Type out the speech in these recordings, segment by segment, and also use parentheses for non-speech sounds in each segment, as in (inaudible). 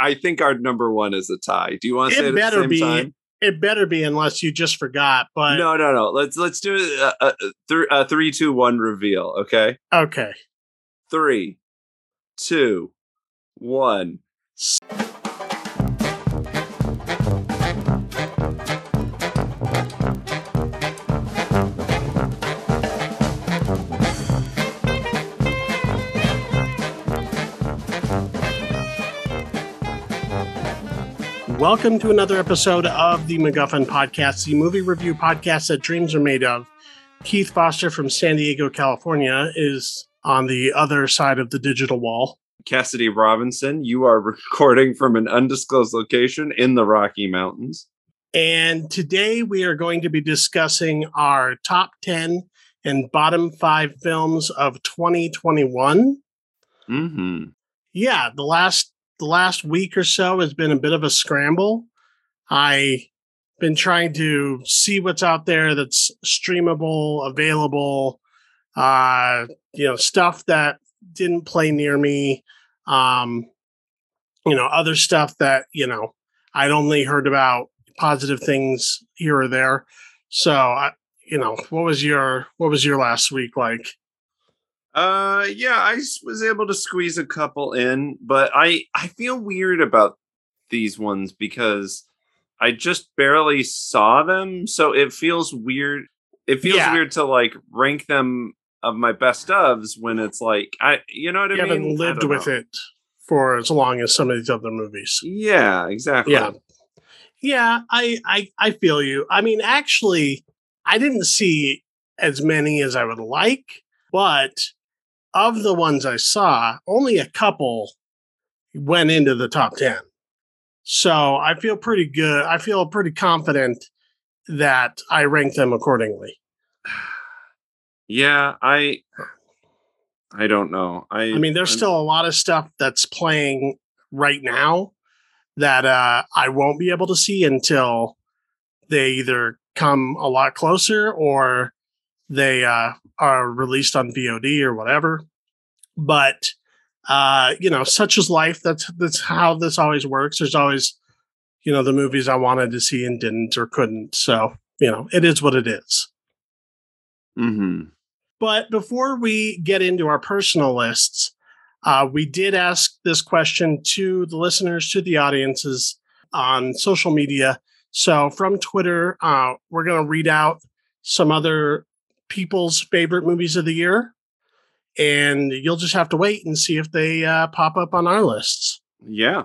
I think our number one is a tie. Do you want to say It it at the better same be. time? It better be, unless you just forgot. But No, no, no. Let's let's do uh, th- uh, three, two, one. Reveal. Okay. okay. Three, two, one. Welcome to another episode of the MacGuffin Podcast, the movie review podcast that dreams are made of. Keith Foster from San Diego, California, is on the other side of the digital wall. Cassidy Robinson, you are (laughs) recording from an undisclosed location in the Rocky Mountains. And today we are going to be discussing our top 10 and bottom five films of 2021. Mm-hmm. Yeah, the last the last week or so has been a bit of a scramble. I been trying to see what's out there that's streamable, available, uh, you know, stuff that didn't play near me. Um, you know, other stuff that, you know, I'd only heard about positive things here or there. So I you know, what was your what was your last week like? Uh, yeah, I was able to squeeze a couple in, but I I feel weird about these ones because I just barely saw them, so it feels weird. It feels Yeah. weird to like rank them of my best ofs when it's like I, you know what I You mean? haven't lived with know. it for as long as some of these other movies. Yeah, exactly. Yeah. Yeah, I, I I feel you. I mean, actually, I didn't see as many as I would like, but of the ones I saw, only a couple went into the top 10. So I feel pretty good. I feel pretty confident that I rank them accordingly. (sighs) Yeah, I I don't know. I I mean, there's I'm- still a lot of stuff that's playing right now that uh, I won't be able to see until they either come a lot closer or they uh, are released on VOD or whatever. But uh, you know, such is life. That's that's how this always works. There's always, you know, the movies I wanted to see and didn't or couldn't. So you know, it is what it is. Mhm. But before we get into our personal lists, uh, we did ask this question to the listeners, to the audiences on social media. So from Twitter, uh, we're going to read out some other people's favorite movies of the year. And you'll just have to wait and see if they uh, pop up on our lists. Yeah.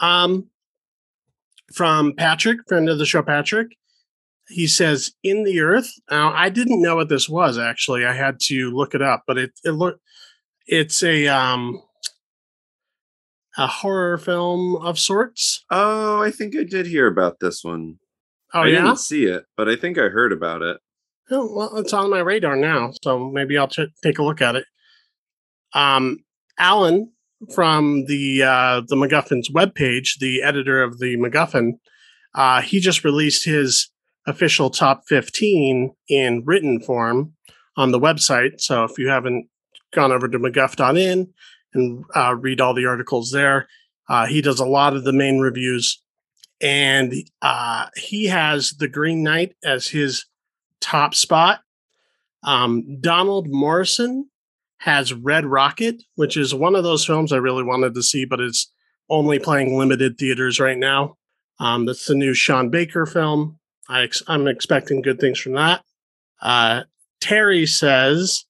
Um, from Patrick, friend of the show, Patrick. He says, "In the Earth." Now, I didn't know what this was. Actually, I had to look it up, but it it look it's a um a horror film of sorts. Oh, I think I did hear about this one. Oh I yeah. didn't see it, but I think I heard about it. Oh, well, it's on my radar now, so maybe I'll ch- take a look at it. Um, Alan from the uh, the MacGuffin's webpage, the editor of the MacGuffin, uh, he just released his official top 15 in written form on the website. So if you haven't gone over to MacGuff.in and uh, read all the articles there, uh, he does a lot of the main reviews. And uh, he has The Green Knight as his top spot. Um, Donald Morrison has Red Rocket, which is one of those films I really wanted to see, but it's only playing limited theaters right now. Um, that's the new Sean Baker film. I I'm expecting good things from that. Uh, Terry says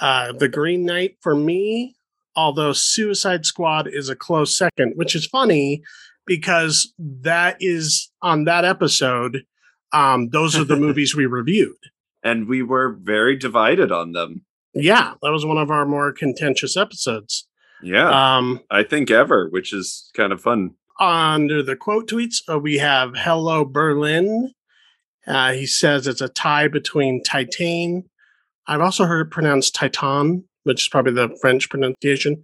uh, The Green Knight for me, although Suicide Squad is a close second, which is funny because that is on that episode. Um, those are the (laughs) movies we reviewed. And we were very divided on them. Yeah, that was one of our more contentious episodes. Yeah. Um, I think ever, which is kind of fun. under the quote tweets, uh, we have Hello Berlin. Uh, he says it's a tie between Titan. I've also heard it pronounced Titan, which is probably the French pronunciation,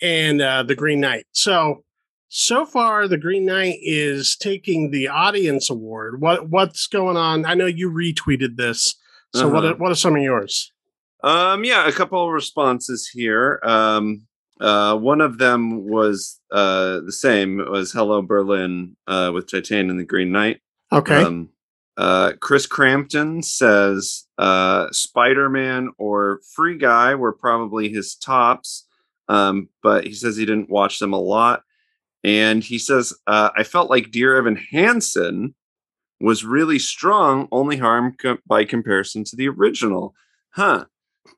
and uh, the Green Knight. So, so far, the Green Knight is taking the audience award. What what's going on? I know you retweeted this. So, what Uh-huh. are, what are some of yours? Um, yeah, a couple of responses here. Um, Uh, one of them was uh, the same. It was Hello Berlin uh, with Titane and the Green Knight. Okay. Um, uh, Chris Crampton says uh, Spider Man or Free Guy were probably his tops, um, but he says he didn't watch them a lot. And he says, uh, I felt like Dear Evan Hansen was really strong, only harmed co- by comparison to the original. Huh.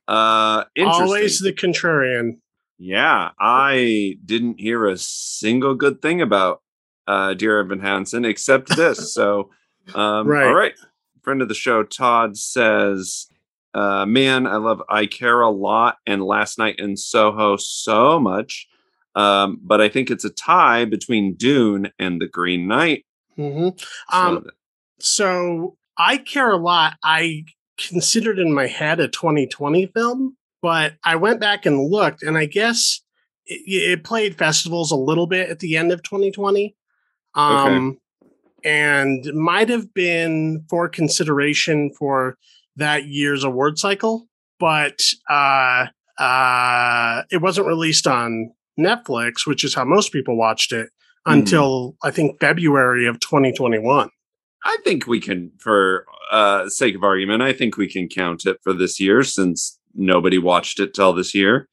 Uh. Always the contrarian. Yeah, I didn't hear a single good thing about uh, Dear Evan Hansen except this. so, (laughs) um, Right. all right. Friend of the show, Todd says, uh, "Man, I love I Care a lot and Last Night in Soho so much, um, but I think it's a tie between Dune and The Green Knight." hmm So Um, th- so I care a lot. I considered in my head a 2020 film, but I went back and looked, and I guess it, it played festivals a little bit at the end of 2020. Um, and might have been for consideration for that year's award cycle, but uh, uh, it wasn't released on Netflix, which is how most people watched it Mhm. until I think February of 2021. I think we can, for uh, sake of argument, I think we can count it for this year since nobody watched it till this year.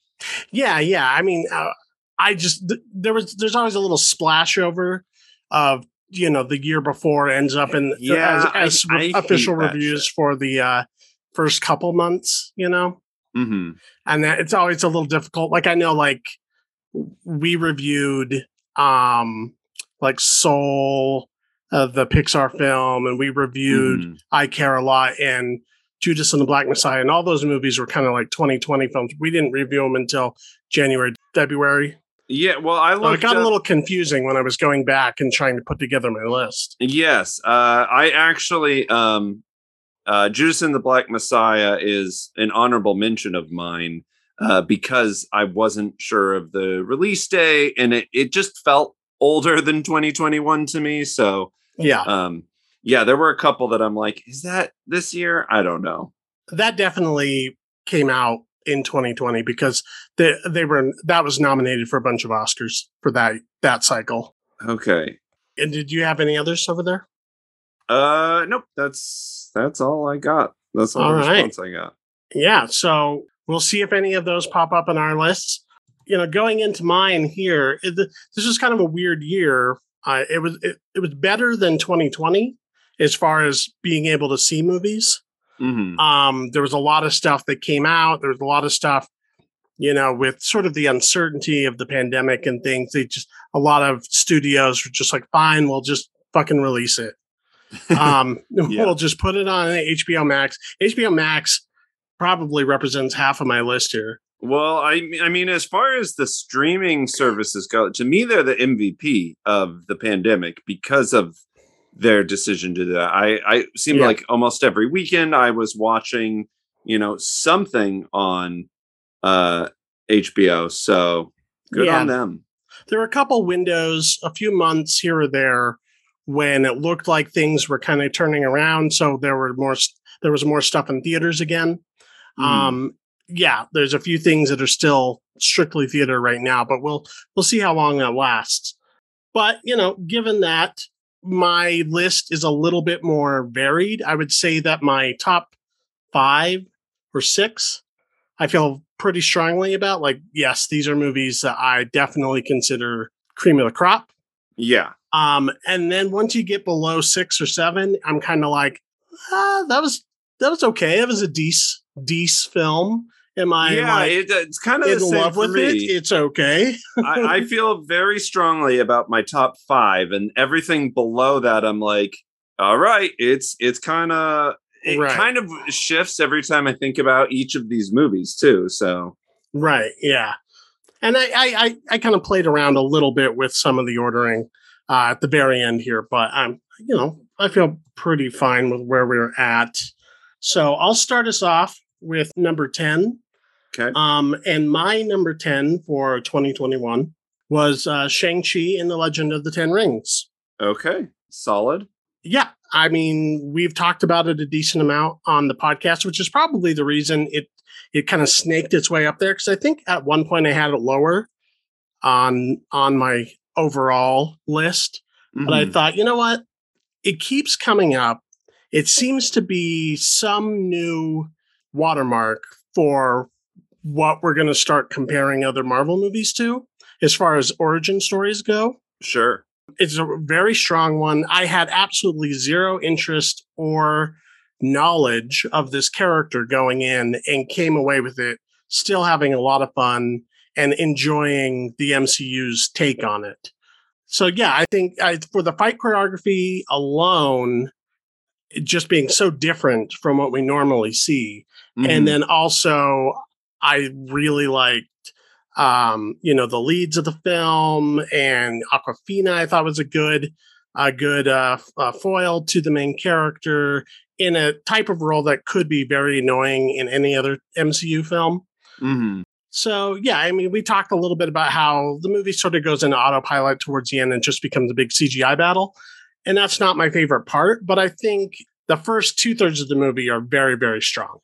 Yeah, yeah. I mean, uh, I just th- there was there's always a little splash over of you know the year before ends up in Yeah, as, as I- I official reviews shit. for the uh, first couple months, you know, hmm and that it's always a little difficult. Like I know, like we reviewed um like Soul, uh, the Pixar film, and we reviewed Mhm. I Care a Lot and Judas and the Black Messiah, and all those movies were kind of like 2020 films. We didn't review them until January, February. Yeah, well, I So it looked. got a little confusing when I was going back and trying to put together my list. Yes, uh, I actually, um, uh, Judas and the Black Messiah is an honorable mention of mine uh, because I wasn't sure of the release day, and it it just felt older (laughs) than 2021 to me. So, Yeah, um, yeah, there were a couple that I'm like, is that this year? I don't know. that definitely came out in 2020 because they they were that was nominated for a bunch of Oscars for that that cycle. Okay. And did you have any others over there? Uh, nope. That's that's all I got. That's all, All the right. response I got. Yeah, so we'll see if any of those pop up in our lists. You know, going into mine here, it, this is kind of a weird year. Uh, it was it, it was better than 2020 as far as being able to see movies. hmm Um, there was a lot of stuff that came out. There was a lot of stuff, you know, with sort of the uncertainty of the pandemic and things. They just a lot of studios were just like, fine, we'll just fucking release it. (laughs) Um, (laughs) Yeah. we'll just put it on HBO Max. HBO Max probably represents half of my list here. Well, I mean- I mean, as far as the streaming services go, to me, they're the MVP of the pandemic because of their decision to do that. I, I seem Yeah. like almost every weekend I was watching, you know, something on uh HBO. So good Yeah. on them. There were a couple windows, a few months here or there, when it looked like things were kind of turning around. So there were more, there was more stuff in theaters again. Mhm. Um, yeah, there's a few things that are still strictly theater right now, but we'll we'll see how long that lasts. But you know, given that my list is a little bit more varied, I would say that my top five or six, I feel pretty strongly about. Like, yes, these are movies that I definitely consider cream of the crop. yeah. Um, and then once you get below six or seven, I'm kind of like, ah, that was that was okay. It was a decent decent film. Am I yeah, like it, it's kind of in love with it? It's okay. (laughs) I, I feel very strongly about my top five, and everything below that, I'm like, all right, it's it's kind of it Right. kind of shifts every time I think about each of these movies too. So Right. Yeah. And I I I, I kind of played around a little bit with some of the ordering uh, at the very end here, but I'm you know I feel pretty fine with where we're at. So I'll start us off with number ten. okay, Um, and my number 10 for 2021 was uh, Shang-Chi and the Legend of the Ten Rings. okay, solid. Yeah, I mean, we've talked about it a decent amount on the podcast, which is probably the reason it it kind of snaked its way up there. Because I think at one point I had it lower on on my overall list. But I Mhm. thought, you know what? It keeps coming up. It seems to be some new watermark for what we're going to start comparing other Marvel movies to as far as origin stories go. sure. It's a very strong one. I had absolutely zero interest or knowledge of this character going in and came away with it still having a lot of fun and enjoying the MCU's take on it. So yeah, I think I, for the fight choreography alone, just being so different from what we normally see, Mhm. and then also I really liked, um, you know, the leads of the film and Awkwafina. I thought was a good, a good uh, uh, foil to the main character in a type of role that could be very annoying in any other MCU film. Mhm. So yeah, I mean, we talked a little bit about how the movie sort of goes into autopilot towards the end and just becomes a big CGI battle, and that's not my favorite part. But I think the first two thirds of the movie are very, very strong.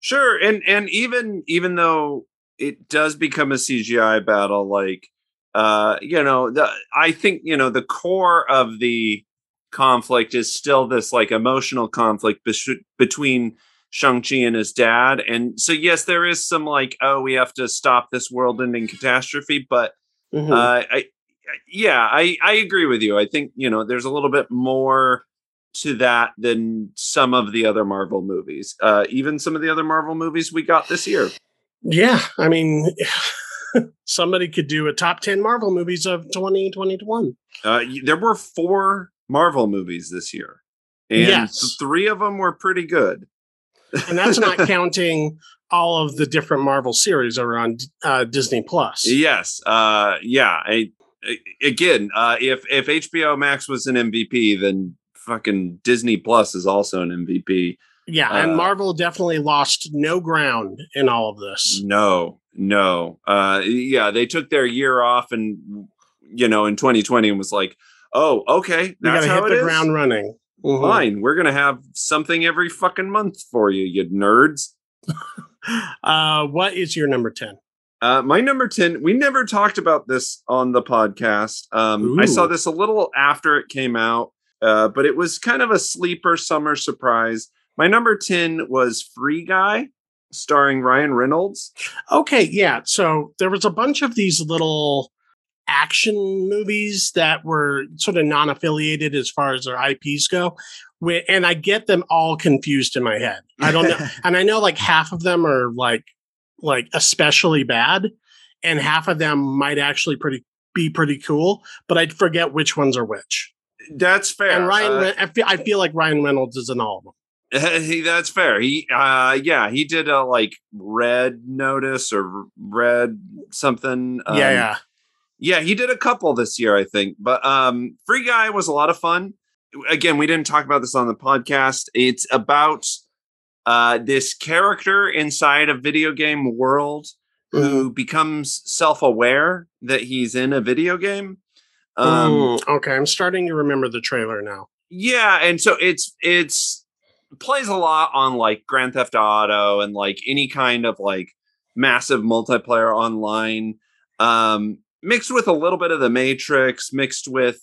Sure, and and even even though it does become a CGI battle, like uh, you know, the I think you know the core of the conflict is still this like emotional conflict bes- between Shang-Chi and his dad. And so yes, there is some like, oh, we have to stop this world-ending catastrophe, but Mhm. uh, I, I yeah, I I agree with you. I think you know there's a little bit more to that than some of the other Marvel movies. Uh, even some of the other Marvel movies we got this year. yeah, I mean, (laughs) somebody could do a top ten Marvel movies of 2021. Uh, there were four Marvel movies this year, and Yes. three of them were pretty good. and that's not (laughs) counting all of the different Marvel series that are on uh, Disney Plus. Yes, uh, yeah. I- again, uh, if if HBO Max was an MVP, then fucking Disney Plus is also an MVP. Yeah, and Uh, Marvel definitely lost no ground in all of this. No, no. Uh yeah, they took their year off and you know in 2020 and was like, "Oh, okay, We got that's to how hit it the is. ground running. Mhm. Fine, we're going to have something every fucking month for you, you nerds." (laughs) Uh, what is your number 10? Uh my number 10, we never talked about this on the podcast. Um I saw this a little after it came out, uh but it was kind of a sleeper summer surprise. My number 10 was Free Guy starring Ryan Reynolds. Okay, yeah. So there was a bunch of these little action movies that were sort of non-affiliated as far as their IPs go. And I get them all confused in my head. I don't know. (laughs) and I know like half of them are like like especially bad, and half of them might actually pretty be pretty cool, but I forget which ones are which. That's fair. And Ryan, Uh, I feel I feel like Ryan Reynolds is in all of them. (laughs) he, that's fair. He, uh, yeah, he did a like red notice or red something. Um, yeah, yeah. yeah. He did a couple this year, I think. But um, Free Guy was a lot of fun. Again, we didn't talk about this on the podcast. It's about uh, this character inside a video game world who becomes self-aware that he's in a video game. Um, Mm, okay, I'm starting to remember the trailer now. yeah and so it's it's plays a lot on like grand theft auto and like any kind of like massive multiplayer online um mixed with a little bit of the matrix mixed with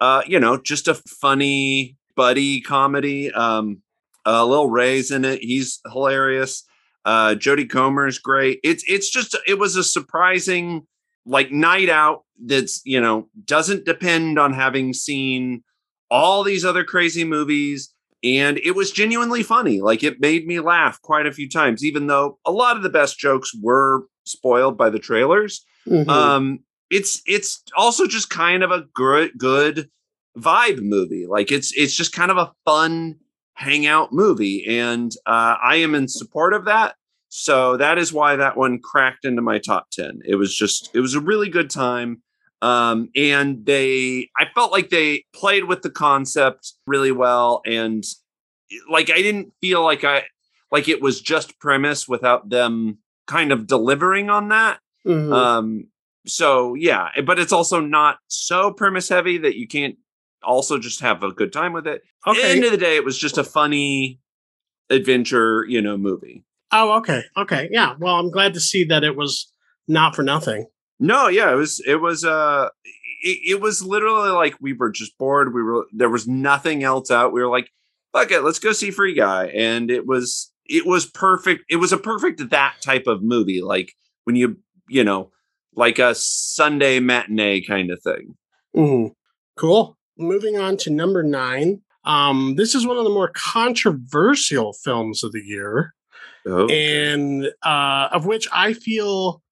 uh you know just a funny buddy comedy um uh Lil Rel's in it. He's hilarious. Uh jodie comer's great. It's it's just it was a surprising like night out that's you know doesn't depend on having seen all these other crazy movies. And it was genuinely funny. Like it made me laugh quite a few times even though a lot of the best jokes were spoiled by the trailers. Mhm. um it's it's also just kind of a good good vibe movie. Like it's it's just kind of a fun hangout movie and uh i am in support of that. So that is why that one cracked into my top 10 it was just it was a really good time um and they i felt like they played with the concept really well and like i didn't feel like i like it was just premise without them kind of delivering on that. Mhm. um so yeah but it's also not so premise heavy that you can't also just have a good time with it at the okay. end of the day it was just a funny adventure you know movie Oh, okay. Okay. Yeah. Well, I'm glad to see that it was not for nothing. No, yeah, it was it was uh it, it was literally like we were just bored. We were there was nothing else out. We were like, fuck it, let's go see Free Guy. And it was it was perfect. It was a perfect that type of movie. Like when you you know, like a Sunday matinee kind of thing. Mm-hmm. Cool. Moving on to number nine. Um, this is one of the more controversial films of the year, Oh, and uh, of which I feel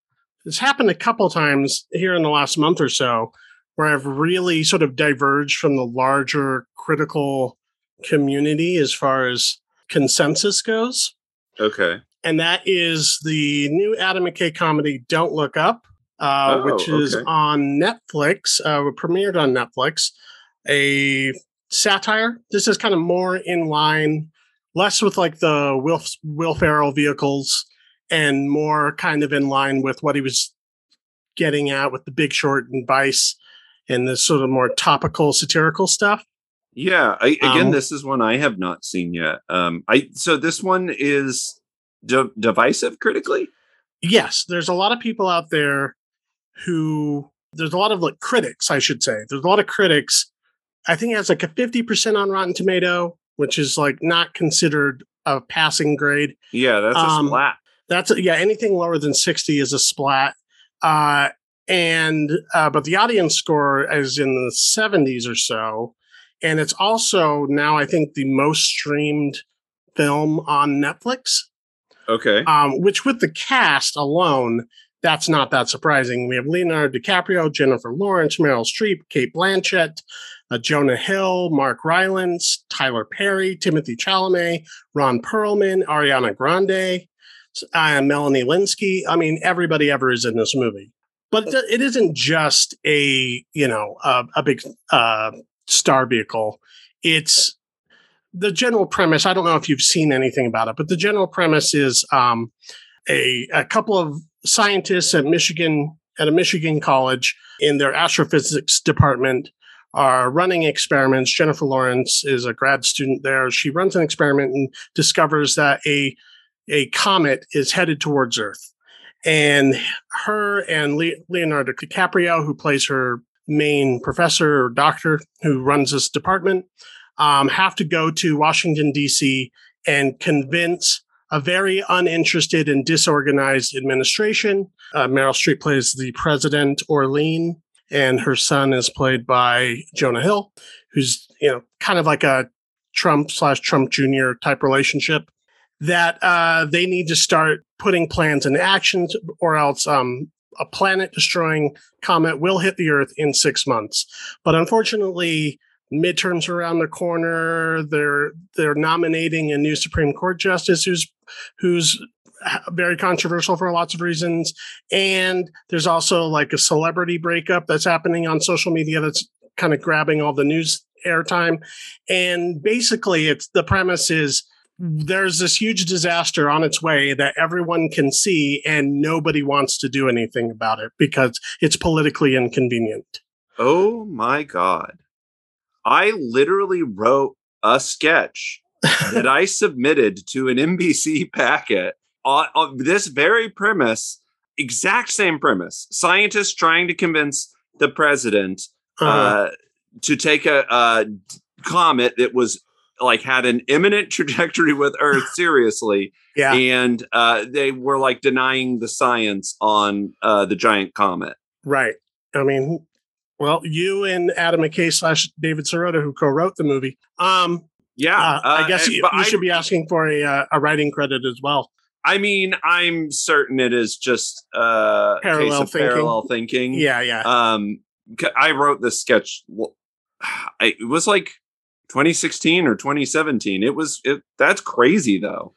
it's happened a couple times here in the last month or so, where I've really sort of diverged from the larger critical community as far as consensus goes. okay. And that is the new Adam McKay comedy, Don't Look Up, uh, Oh, which is okay. on Netflix, uh, premiered on Netflix. A satire. This is kind of more in line, less with like the Will, Will Ferrell vehicles and more kind of in line with what he was getting at with the Big Short and Vice and this sort of more topical satirical stuff. Yeah, I, again, Um, this is one I have not seen yet. Um, I so this one is di- divisive critically. yes, there's a lot of people out there who there's a lot of like critics, I should say. There's a lot of critics. I think it has like a 50% on Rotten Tomato, which is like not considered a passing grade. Yeah, that's a Um, splat. That's yeah, anything lower than 60 is a splat. Uh and uh but the audience score is in the 70s or so. And it's also now I think the most streamed film on Netflix Okay. um, which with the cast alone, that's not that surprising. We have Leonardo DiCaprio, Jennifer Lawrence, Meryl Streep, Cate Blanchett, uh, Jonah Hill, Mark Rylance, Tyler Perry, Timothée Chalamet, Ron Perlman, Ariana Grande, uh, Melanie Lynskey. I mean, everybody ever is in this movie. But it isn't just a you know a, a big uh, star vehicle. It's the general premise i don't know if you've seen anything about it but the general premise is um, a, a couple of scientists at michigan at a michigan college in their astrophysics department are running experiments jennifer lawrence is a grad student there she runs an experiment and discovers that a a comet is headed towards earth and her and Le- leonardo dicaprio who plays her main professor or doctor who runs this department um, have to go to Washington, D.C. and convince a very uninterested and disorganized administration. Uh, Meryl Streep plays the president, Orlean, and her son is played by Jonah Hill, who's, you know, kind of like a Trump slash Trump Jr. type relationship. That uh, they need to start putting plans into action, or else um, a planet destroying comet will hit the Earth in six months. But unfortunately, midterms are around the corner. They're they're nominating a new Supreme Court justice who's who's (laughs) very controversial for lots of reasons. And there's also like a celebrity breakup that's happening on social media that's kind of grabbing all the news airtime. And basically, it's the premise is there's this huge disaster on its way that everyone can see, and nobody wants to do anything about it because it's politically inconvenient. Oh my god. I literally wrote a sketch that I submitted to an NBC packet on, on this very premise, exact same premise. Scientists trying to convince the president uh, Uh, to take a, a comet that was like had an imminent (laughs) trajectory with Earth (laughs) seriously, yeah. and uh, they were like denying the science on uh, the giant comet. Right. I mean, well, you and Adam McKay slash David Sirota, who co-wrote the movie. Um, Yeah, uh, I uh, guess you, you I- should be asking for a uh, a writing credit as well. I mean, I'm certain it is just uh, Parallel case of thinking. parallel thinking. Yeah, yeah. Um, I wrote this sketch. (sighs) it was like 2016 or 2017. It was. It, that's crazy though.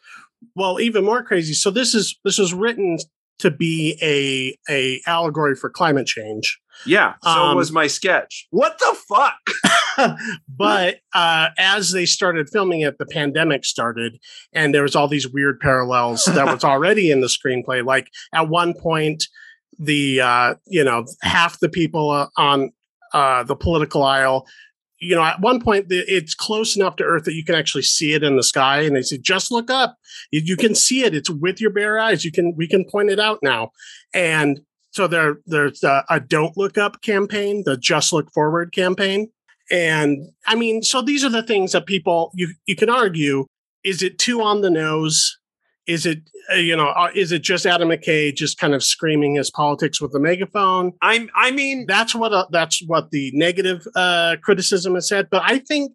well, even more crazy. So this is this was written to be a a allegory for climate change. Yeah. So Um, was my sketch. What the fuck? (laughs) but uh, as they started filming it, the pandemic started, and there was all these weird parallels that was (laughs) already in the screenplay. Like at one point, the uh, you know half the people uh, on uh, the political aisle. You know, at one point, it's close enough to Earth that you can actually see it in the sky, and they say, "Just look up. You, you can see it. It's with your bare eyes. You can we can point it out now." And so there there's a, a don't look up campaign, the just look forward campaign. And I mean, so these are the things that people you you can argue is it too on the nose? Is it uh, you know uh, is it just Adam McKay just kind of screaming his politics with a megaphone? I'm I mean That's what uh, that's what the negative uh, criticism has said. But I think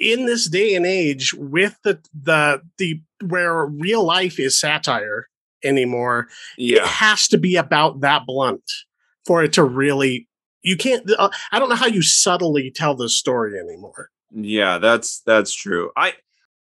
in this day and age, with the the the where real life is satire anymore, yeah. it has to be about that blunt for it to really. You can't. Uh, I don't know how you subtly tell this story anymore. Yeah, that's that's true. I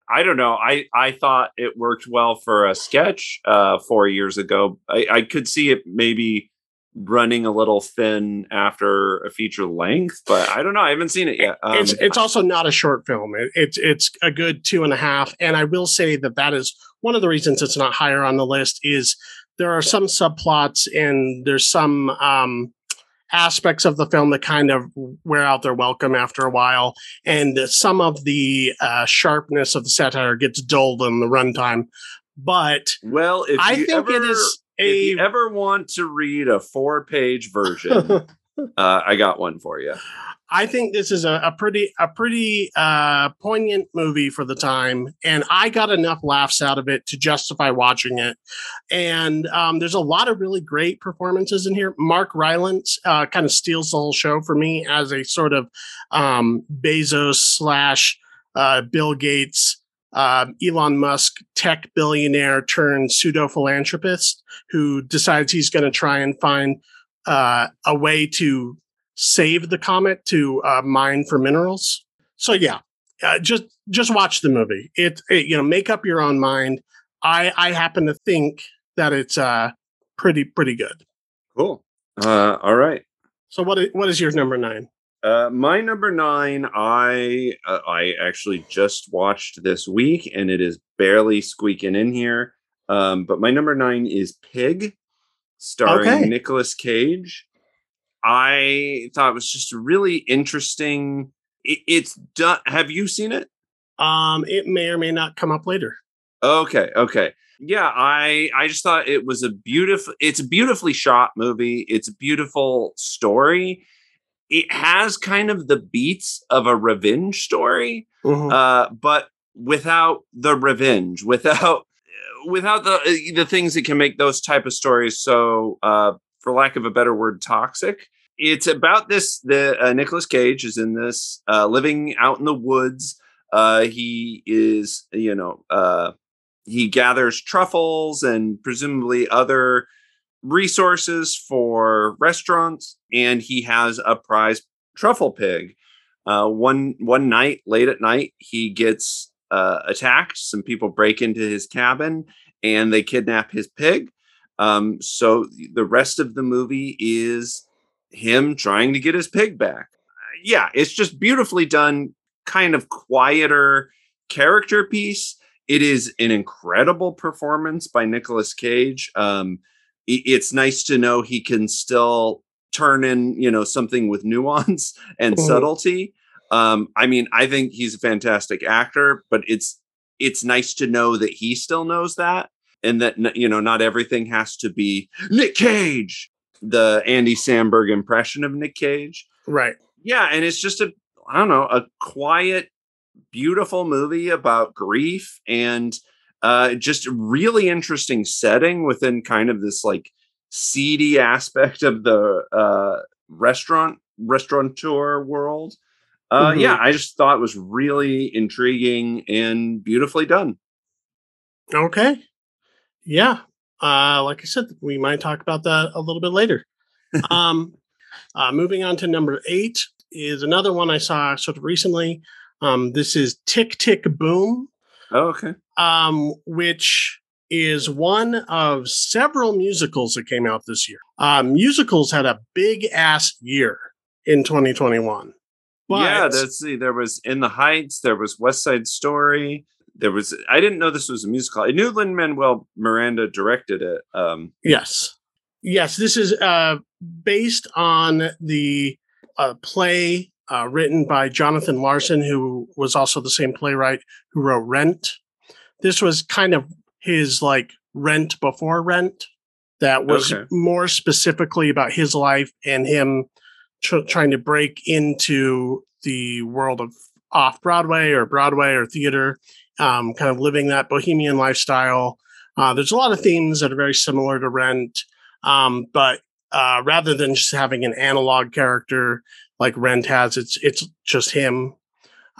I don't know. I I thought it worked well for a sketch uh 4 years ago. I I could see it maybe running a little thin after a feature length, but I don't know. I haven't seen it yet. Um, it's it's also not a short film. It, it's it's a good two and a half. And I will say that that is one of the reasons it's not higher on the list. Is there are some subplots and there's some um, aspects of the film that kind of wear out their welcome after a while, and some of the uh, sharpness of the satire gets dulled in the runtime. But well, if I think ever, it is if you ever want to read a four-page version, (laughs) uh, I got one for you. I think this is a, a pretty a pretty uh, poignant movie for the time, and I got enough laughs out of it to justify watching it. And um, there's a lot of really great performances in here. Mark Rylance uh, kind of steals the whole show for me as a sort of um, Bezos slash uh, Bill Gates. Uh, Elon Musk, tech billionaire turned pseudo philanthropist, who decides he's going to try and find uh, a way to save the comet to uh, mine for minerals. So yeah, uh, just just watch the movie. It, it, you know make up your own mind. I I happen to think that it's uh pretty pretty good. Cool. Uh, all right. So what i- what is your number nine? Uh, my number nine, I uh, I actually just watched this week, and it is barely squeaking in here. Um, but my number nine is Pig, starring Okay. Nicolas Cage. I thought it was just really interesting. It, it's done. Have you seen it? Um, it may or may not come up later. Okay, okay. Yeah, I I just thought it was a beautiful it's a beautifully shot movie. It's a beautiful story. It has kind of the beats of a revenge story, Mhm. uh, but without the revenge, without without the uh, the things that can make those type of stories so uh, for lack of a better word toxic. It's about this the uh, Nicolas Cage is in this uh, living out in the woods. Uh, he is, you know, uh, he gathers truffles and presumably other resources for restaurants, and he has a prize truffle pig. Uh, one one night, late at night, he gets uh, attacked. Some people break into his cabin and they kidnap his pig. Um, so the rest of the movie is him trying to get his pig back. Yeah, it's just beautifully done, kind of quieter character piece. It is an incredible performance by Nicolas Cage. Um, it's nice to know he can still turn in, you know, something with nuance (laughs) and Mhm. subtlety. Um, I mean, I think he's a fantastic actor, but it's it's nice to know that he still knows that, and that you know, not everything has to be Nick Cage, the Andy Samberg impression of Nick Cage Right. yeah and it's just a i don't know a quiet beautiful movie about grief and uh just really interesting setting within kind of this like seedy aspect of the uh restaurant restaurateur world uh Mhm. yeah i just thought it was really intriguing and beautifully done Okay. Yeah. Uh, like I said, we might talk about that a little bit later. (laughs) um, uh, moving on to number eight is another one I saw sort of recently. Um, this is Tick Tick Boom, oh, okay um, which is one of several musicals that came out this year. Uh, musicals had a big ass year in 2021. Yeah But- let's see there was in the heights there was west side story there was i didn't know this was a musical i knew lin manuel miranda directed it um Yes. Yes, this is uh, based on the uh, play uh, written by Jonathan Larson, who was also the same playwright who wrote Rent. This was kind of his like Rent before Rent. that was Okay. more specifically about his life and him tr- trying to break into the world of off Broadway or Broadway or theater, um, kind of living that bohemian lifestyle. Uh, there's a lot of themes that are very similar to Rent, um, but uh, rather than just having an analog character like Rent has, it's it's just him.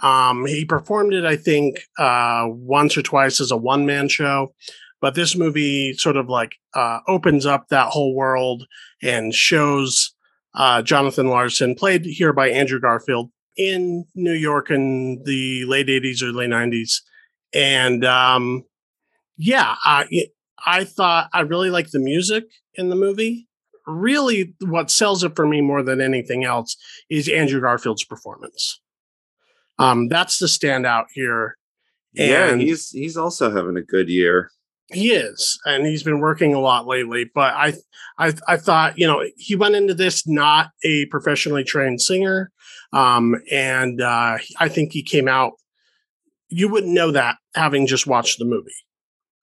Um, he performed it, I think, uh, once or twice as a one man show, but this movie sort of like uh, opens up that whole world and shows uh, Jonathan Larson, played here by Andrew Garfield, in New York in the late 80s, early 90s. And um, yeah, I, I thought I really liked the music in the movie. Really, what sells it for me more than anything else is Andrew Garfield's performance. Um, that's the standout here. yeah, he's he's also having a good year. He is, and he's been working a lot lately. But I, I, I thought you know he went into this not a professionally trained singer, um, and uh, I think he came out. You wouldn't know that having just watched the movie.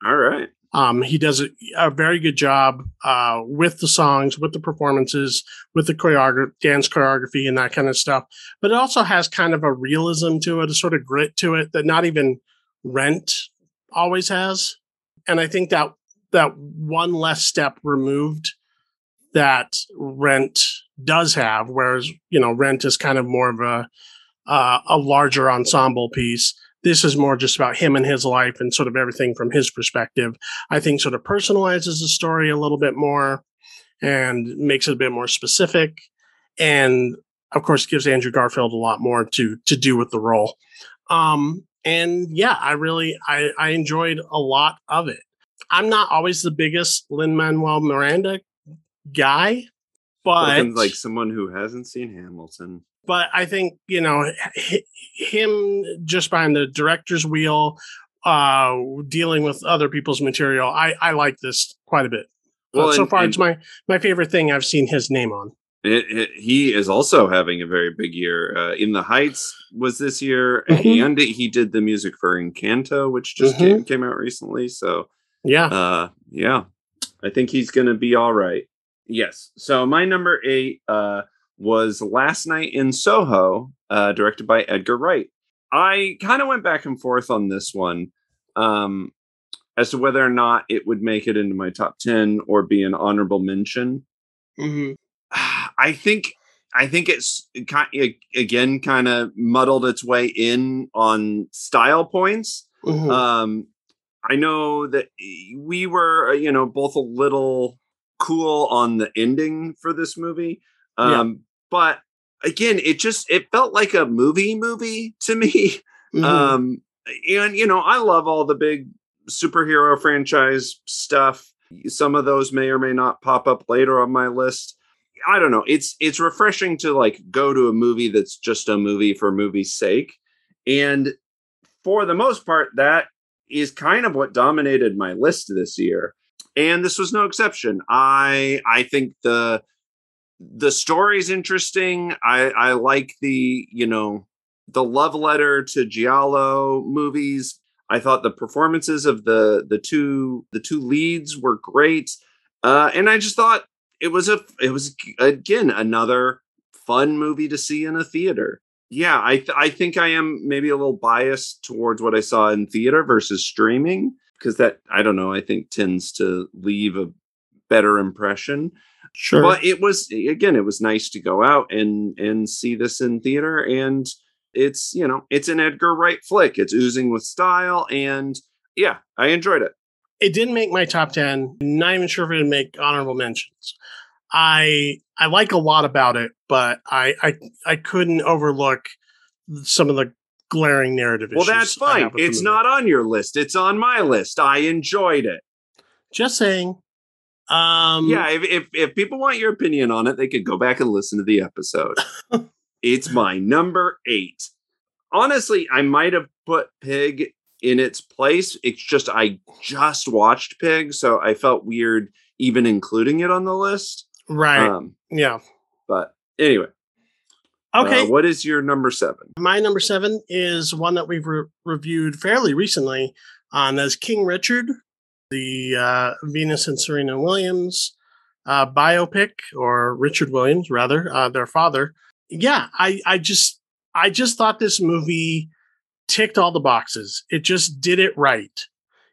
All right. Um, he does a, a very good job uh, with the songs, with the performances, with the choreography, dance choreography, and that kind of stuff. But it also has kind of a realism to it, a sort of grit to it that not even Rent always has. And I think that that one less step removed that Rent does have, whereas you know Rent is kind of more of a uh, a larger ensemble piece. This is more just about him and his life and sort of everything from his perspective. I think sort of personalizes the story a little bit more and makes it a bit more specific. And of course, gives Andrew Garfield a lot more to to do with the role. Um, and yeah, I really I, I enjoyed a lot of it. I'm not always the biggest Lin Manuel Miranda guy, but Looking like someone who hasn't seen Hamilton. but I think you know him just behind the director's wheel, uh, dealing with other people's material. I I like this quite a bit. Uh, Well, so and- far, and- it's my my favorite thing I've seen his name on. It, it, he is also having a very big year. Uh, In the Heights was this year, Mhm. and he did the music for Encanto, which just Mhm. came, came out recently. So, Yeah, uh, yeah, I think he's going to be all right. Yes. So my number eight uh, was Last Night in Soho, uh, directed by Edgar Wright. I kind of went back and forth on this one um, as to whether or not it would make it into my top ten or be an honorable mention. hmm I think I think it's ki- again kind of muddled its way in on style points. hmm Um, I know that we were, uh, you know, both a little cool on the ending for this movie. Yeah. Um, but again, it just it felt like a movie movie to me. (laughs) Mhm. Um, and you know, I love all the big superhero franchise stuff. Some of those may or may not pop up later on my list. I don't know. It's it's refreshing to like go to a movie that's just a movie for movie's sake. And for the most part, that is kind of what dominated my list this year. And this was no exception. I I think the the story's interesting. I I like the, you know, the love letter to Giallo movies. I thought the performances of the the two the two leads were great. Uh and I just thought it was a it was again another fun movie to see in a theater. Yeah, I th- I think I am maybe a little biased towards what I saw in theater versus streaming because that I don't know, I think tends to leave a better impression. sure. But it was again, it was nice to go out and and see this in theater, and it's you know it's an Edgar Wright flick. It's oozing with style, and yeah, I enjoyed it. It didn't make my top 10 not even sure if it would make honorable mentions i i like a lot about it but i i, I couldn't overlook some of the glaring narrative Well, that's fine. have with the It's not on your list. It's on my list. I enjoyed it. just saying um yeah, if, if if people want your opinion on it, they could go back and listen to the episode. (laughs) it's my number eight. Honestly, I might have put Pig in its place. It's just I just watched Pig, so I felt weird even including it on the list. right Um, yeah but anyway, uh, okay what is your number seven? my number seven is one that we've re- reviewed fairly recently on as king richard the uh, Venus and Serena Williams uh, biopic, or Richard Williams, rather, uh, their father. Yeah, I, I just, I just thought this movie ticked all the boxes. It just did it right.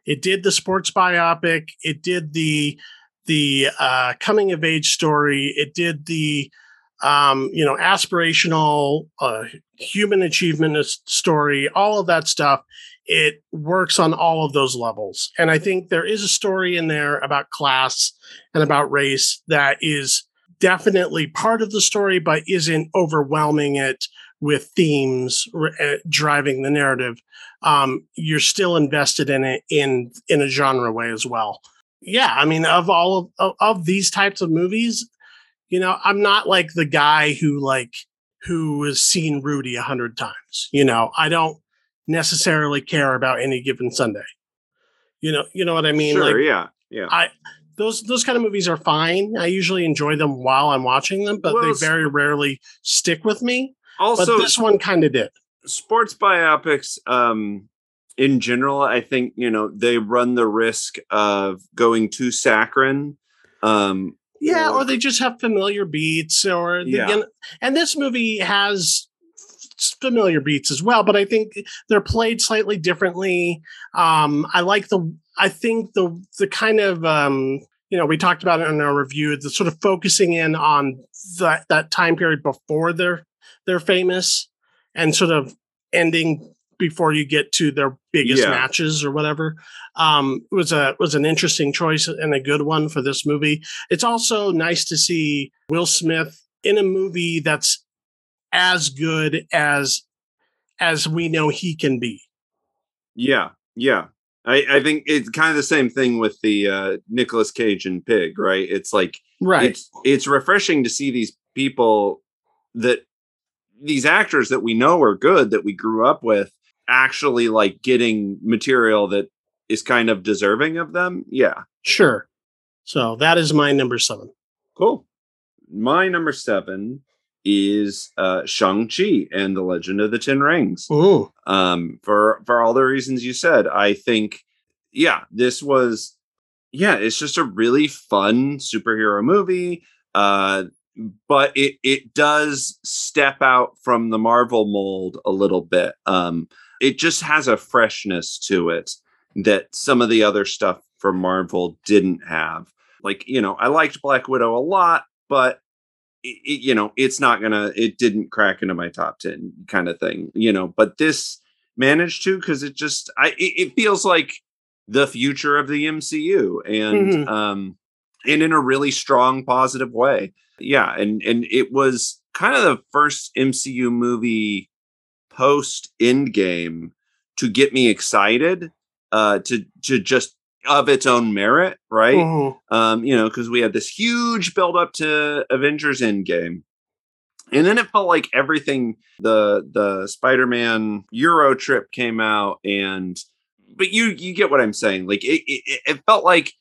It did the sports biopic. It did the the uh, coming of age story. It did the um, you know aspirational uh, human achievement story. All of that stuff. It works on all of those levels, and I think there is a story in there about class and about race that is definitely part of the story, but isn't overwhelming it with themes uh, driving the narrative, um, you're still invested in it in in a genre way as well. Yeah, I mean, of all of, of, these types of movies, you know, I'm not like the guy who like who has seen Rudy a hundred times. You know, I don't necessarily care about any given Sunday. You know, you know what I mean? Sure, like, yeah, yeah. I those those kind of movies are fine. I usually enjoy them while I'm watching them, but Well, they very rarely stick with me. Also, but this one kind of did. sports biopics um in general i think you know they run the risk of going too saccharine um Yeah, or- or they just have familiar beats, or the, Yeah. and this movie has familiar beats as well. But I think they're played slightly differently. Um, I like the. I think the the kind of um, you know we talked about it in our review. The sort of focusing in on that that time period before they're they're famous, and sort of ending before you get to their biggest Yeah. matches or whatever um, was a was an interesting choice and a good one for this movie. It's also nice to see Will Smith in a movie that's as good as as we know he can be. yeah yeah i i think it's kind of the same thing with the uh Nicolas cage and pig right it's like Right. it's it's refreshing to see these people that these actors that we know are good that we grew up with actually like getting material that is kind of deserving of them yeah Sure. So that is my number seven. Cool. My number seven is uh Shang-Chi and the Legend of the Ten Rings. Ooh. Um for for all the reasons you said, I think yeah, this was yeah, it's just a really fun superhero movie. Uh but it it does step out from the Marvel mold a little bit. Um it just has a freshness to it that some of the other stuff from Marvel didn't have. Like, you know, I liked Black Widow a lot, but it, it- you know, it's not gonna, it didn't crack into my top 10 kind of thing, you know, but this managed to because it just, I, it, it feels like the future of the MCU and, Mhm. um, and in a really strong, positive way. Yeah. And, and it was kind of the first MCU movie post Endgame to get me excited uh to to just of its own merit right Mhm. um you know because we had this huge build up to avengers endgame and then it felt like everything the the spider-man euro trip came out and but you you get what i'm saying like it it, it felt like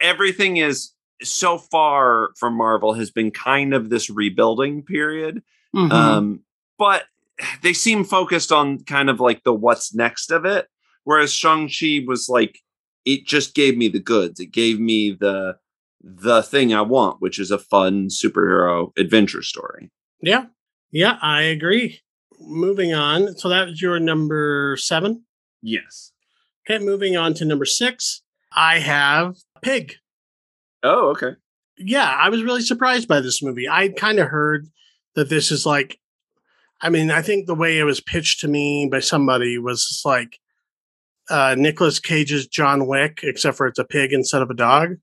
everything is so far from marvel has been kind of this rebuilding period Mhm. um, but they seem focused on kind of like the what's next of it. Whereas Shang-Chi was like, it just gave me the goods. It gave me the the thing I want, which is a fun superhero adventure story. yeah. Yeah, I agree. Moving on. So that was your number seven. Yes. Okay, moving on to number six. I have Pig. Oh, okay. yeah, I was really surprised by this movie. I kind of heard that this is like, I mean, I think the way it was pitched to me by somebody was like uh, Nicolas Cage's John Wick, except for it's a pig instead of a dog.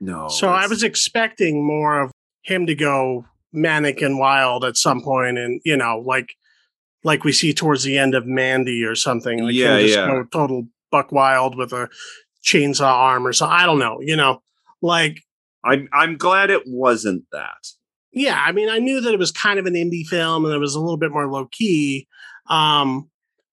No. so I was expecting more of him to go manic and wild at some point, and you know, like like we see towards the end of Mandy or something. Like Yeah, yeah. total buck wild with a chainsaw arm or something. I don't know. You know, like I'm I'm glad it wasn't that. yeah, I mean, I knew that it was kind of an indie film and it was a little bit more low key, um,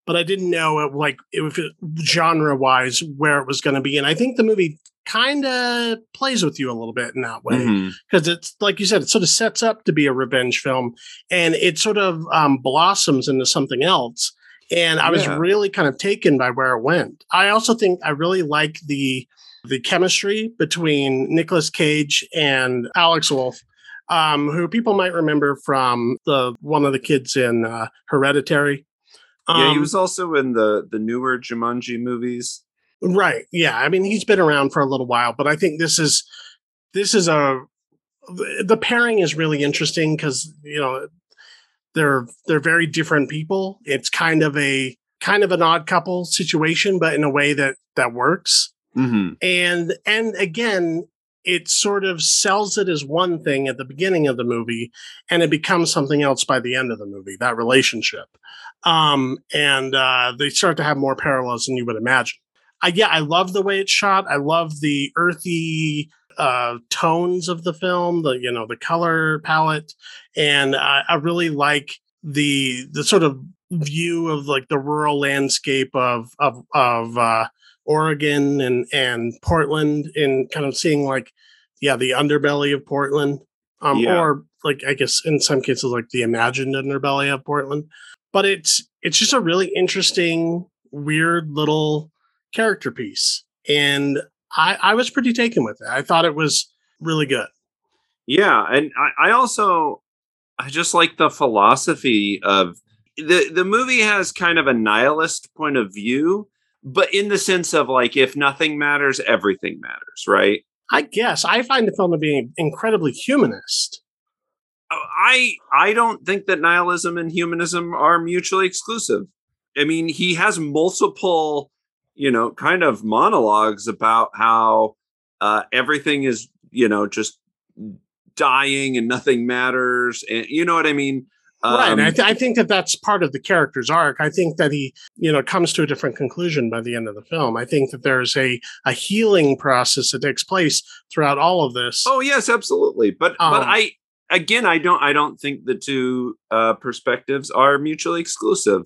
but I didn't know it like if it, genre wise where it was going to be. And I think the movie kind of plays with you a little bit in that way because it's like you said, it sort of sets up to be a revenge film and it sort of um, blossoms into something else. And I was Yeah. really kind of taken by where it went. I also think I really like the the chemistry between Nicolas Cage and Alex Wolff, um, who people might remember from the one of the kids in uh, Hereditary. yeah, he Um, was also in the the newer Jumanji movies. Right. Yeah. I mean, he's been around for a little while, but I think this is this is a the pairing is really interesting because you know they're they're very different people. It's kind of a kind of an odd couple situation, but in a way that that works. Mm-hmm. And and again, it sort of sells it as one thing at the beginning of the movie, and it becomes something else by the end of the movie. That relationship, um, and uh, they start to have more parallels than you would imagine. I, yeah, I love the way it's shot. I love the earthy uh, tones of the film, the you know the color palette, and I, I really like the the sort of view of like the rural landscape of of of uh, Oregon and and Portland, and kind of seeing like yeah the underbelly of Portland, um, Yeah. or like I guess in some cases like the imagined underbelly of Portland. But it's it's just a really interesting, weird little character piece, and I I was pretty taken with it. I thought it was really good. Yeah, and I, I also I just like the philosophy of the the movie has kind of a nihilist point of view, but in the sense of like if nothing matters, everything matters, right? I guess I find the film to be incredibly humanist. Uh, I I don't think that nihilism and humanism are mutually exclusive. I mean, he has multiple, you know, kind of monologues about how uh, everything is, you know, just dying and nothing matters, and you know what I mean. right. I, Um, th- I think that that's part of the character's arc. I think that he, you know, comes to a different conclusion by the end of the film. I think that there's a a healing process that takes place throughout all of this. Oh yes, absolutely. But but Um, I again I don't I don't think the two uh perspectives are mutually exclusive.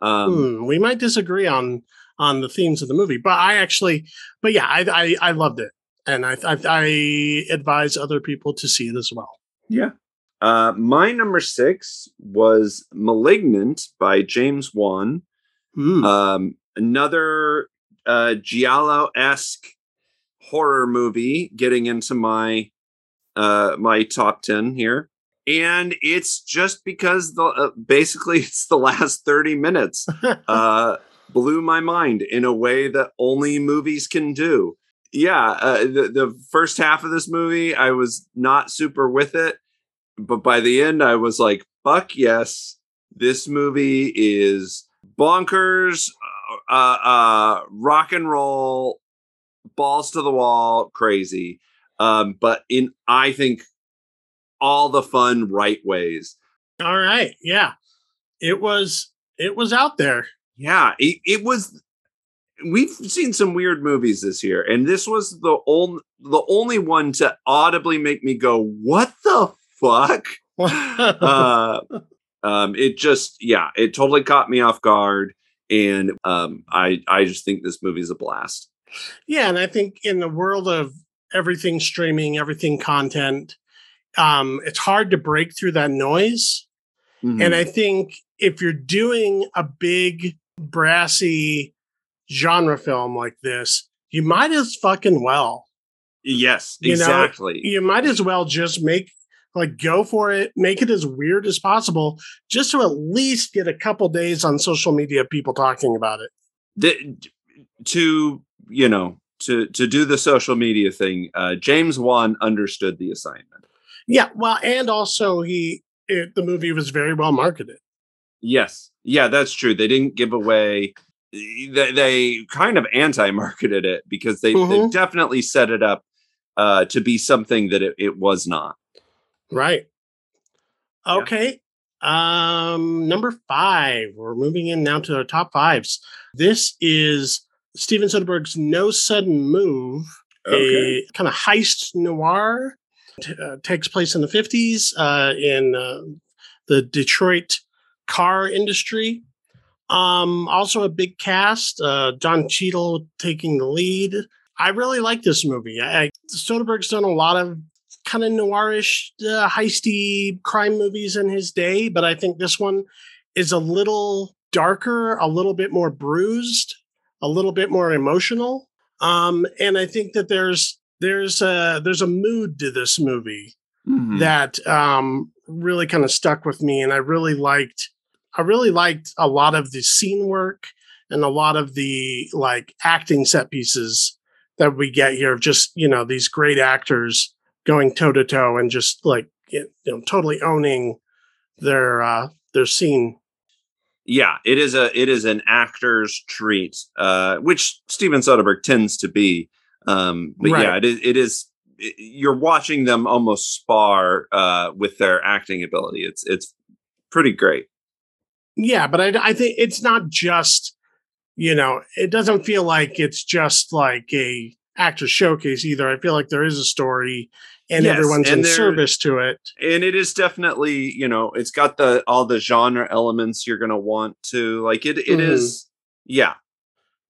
Um Hmm, we might disagree on on the themes of the movie, but I actually, but yeah, I I, I loved it, and I, I I advise other people to see it as well. yeah. Uh my number 6 was Malignant by James Wan. Hmm. Um another uh giallo-esque horror movie getting into my uh my top 10 here. And it's just because the uh, basically (laughs) it's the last 30 minutes (laughs) uh, blew my mind in a way that only movies can do. Yeah, uh, the the first half of this movie, I was not super with it, but by the end, I was like, "Fuck yes, this movie is bonkers, uh, uh, rock and roll, balls to the wall, crazy." Um, but in I think all the fun right ways. All right, yeah, it was it was out there. Yeah, it, it was. We've seen some weird movies this year, and this was the only the only one to audibly make me go, "What the fuck?" (laughs) uh, um, it just, yeah, it totally caught me off guard, and um, I I just think this movie's a blast. Yeah, and I think in the world of everything streaming, everything content, um, it's hard to break through that noise. Mhm. And I think if you're doing a big brassy genre film like this, you might as fucking well. yes, you know, exactly. You might as well just make like go for it, make it as weird as possible, just to at least get a couple days on social media people talking about it. the, to you know to to do the social media thing, uh, James Wan understood the assignment. Yeah, well, and also he it, the movie was very well marketed. Yes. Yeah, that's true. They didn't give away they, they kind of anti-marketed it because they, they Mhm. definitely set it up uh, to be something that it, it was not. Right. Okay. Um number 5. We're moving in now to our top 5s. This is Steven Soderbergh's No Sudden Move, a kind of heist noir. T- uh, takes place in the 50s uh, in uh, the Detroit car industry. Um, also a big cast, uh, Don Cheadle taking the lead. I really like this movie. I, I, Soderbergh's done a lot of kind of noirish, uh, heisty crime movies in his day, but I think this one is a little darker, a little bit more bruised, a little bit more emotional. Um, and I think that there's there's a there's a mood to this movie Mhm. that um, really kind of stuck with me, and I really liked. I really liked a lot of the scene work and a lot of the like acting set pieces that we get here. of Just you know these great actors going toe to toe and just like you know totally owning their uh, their scene. yeah, it is a it is an actor's treat, uh, which Steven Soderbergh tends to be. Um, but yeah, it is. It is it- you're watching them almost spar uh, with their acting ability. It's it's pretty great. Yeah, but I, I think it's not just, you know, it doesn't feel like it's just like a actor showcase either. I feel like there is a story and Yes, everyone's and in service to it. and it is definitely you know it's got the all the genre elements you're gonna want to like it It is. Mhm. yeah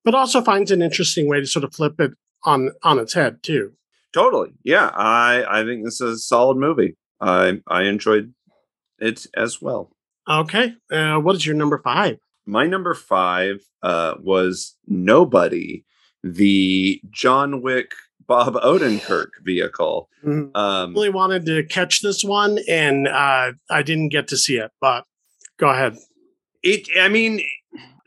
But also finds an interesting way to sort of flip it on on its head too. totally yeah i i think this is a solid movie i i enjoyed it as well Okay, uh, what is your number five? my number five uh was nobody the john wick bob odenkirk (laughs) vehicle Mhm. um Really wanted to catch this one, and uh, I didn't get to see it. But go ahead. it i mean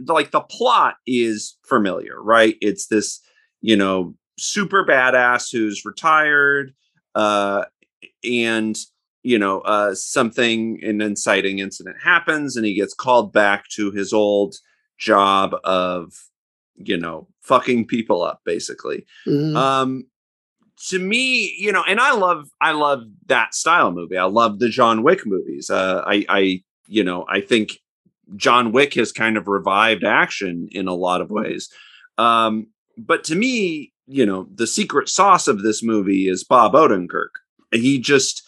like the plot is familiar right it's this you know super badass who's retired uh and you know uh something an inciting incident happens and he gets called back to his old job of you know fucking people up basically. Mhm. um to me you know and i love i love that style movie. I love the john wick movies. Uh i i you know i think john wick has kind of revived action in a lot of ways. Um but to me you know the secret sauce of this movie is bob odenkirk. He just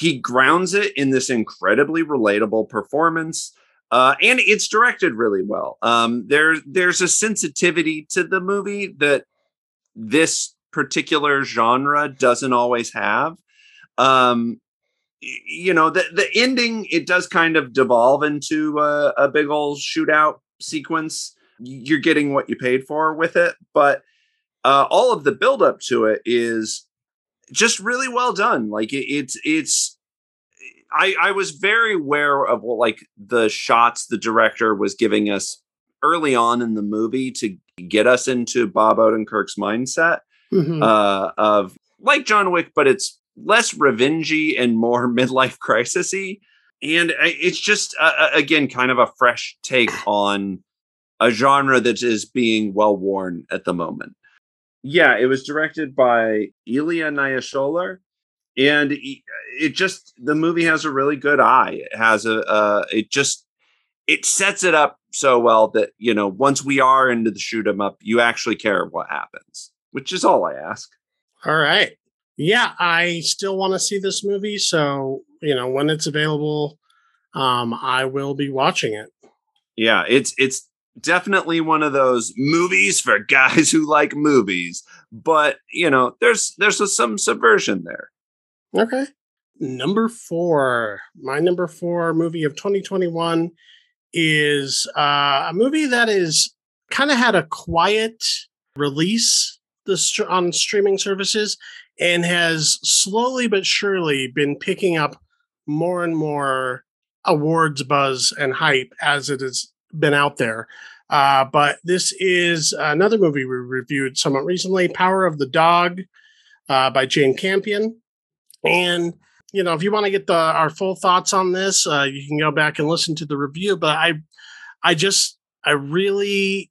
he grounds it in this incredibly relatable performance uh, and it's directed really well. Um, there, there's a sensitivity to the movie that this particular genre doesn't always have. Um, you know, the the ending it does kind of devolve into a, a big old shootout sequence. You're getting what you paid for with it, but uh, all of the build up to it is just really well done. Like it, it's it's. I I was very aware of what like the shots the director was giving us early on in the movie to get us into Bob Odenkirk's mindset Mhm. uh, of like John Wick, but it's less revengey and more (laughs) midlife crisisy. And it's just uh, uh, again kind of a fresh take (coughs) on a genre that is being well worn at the moment. Yeah, it was directed by Ilya Naishuller, and it just the movie has a really good eye. It has a uh, it just it sets it up so well that you know once we are into the shoot 'em up, you actually care what happens, which is all I ask. All right. Yeah, I still want to see this movie. So, you know, when it's available, um, I will be watching it. Yeah, it's it's definitely one of those movies for (laughs) guys who like movies, but you know, there's there's a, some subversion there. Okay. Number four. My number four movie of 2021 is uh, a movie that is kind of had a quiet release on streaming services and has slowly but surely been picking up more and more awards buzz and hype as it has been out there. Uh, but this is another movie we reviewed somewhat recently Power of the Dog uh, by Jane Campion. And you know, if you want to get the our full thoughts on this, uh, you can go back and listen to the review. But I, I just, I really,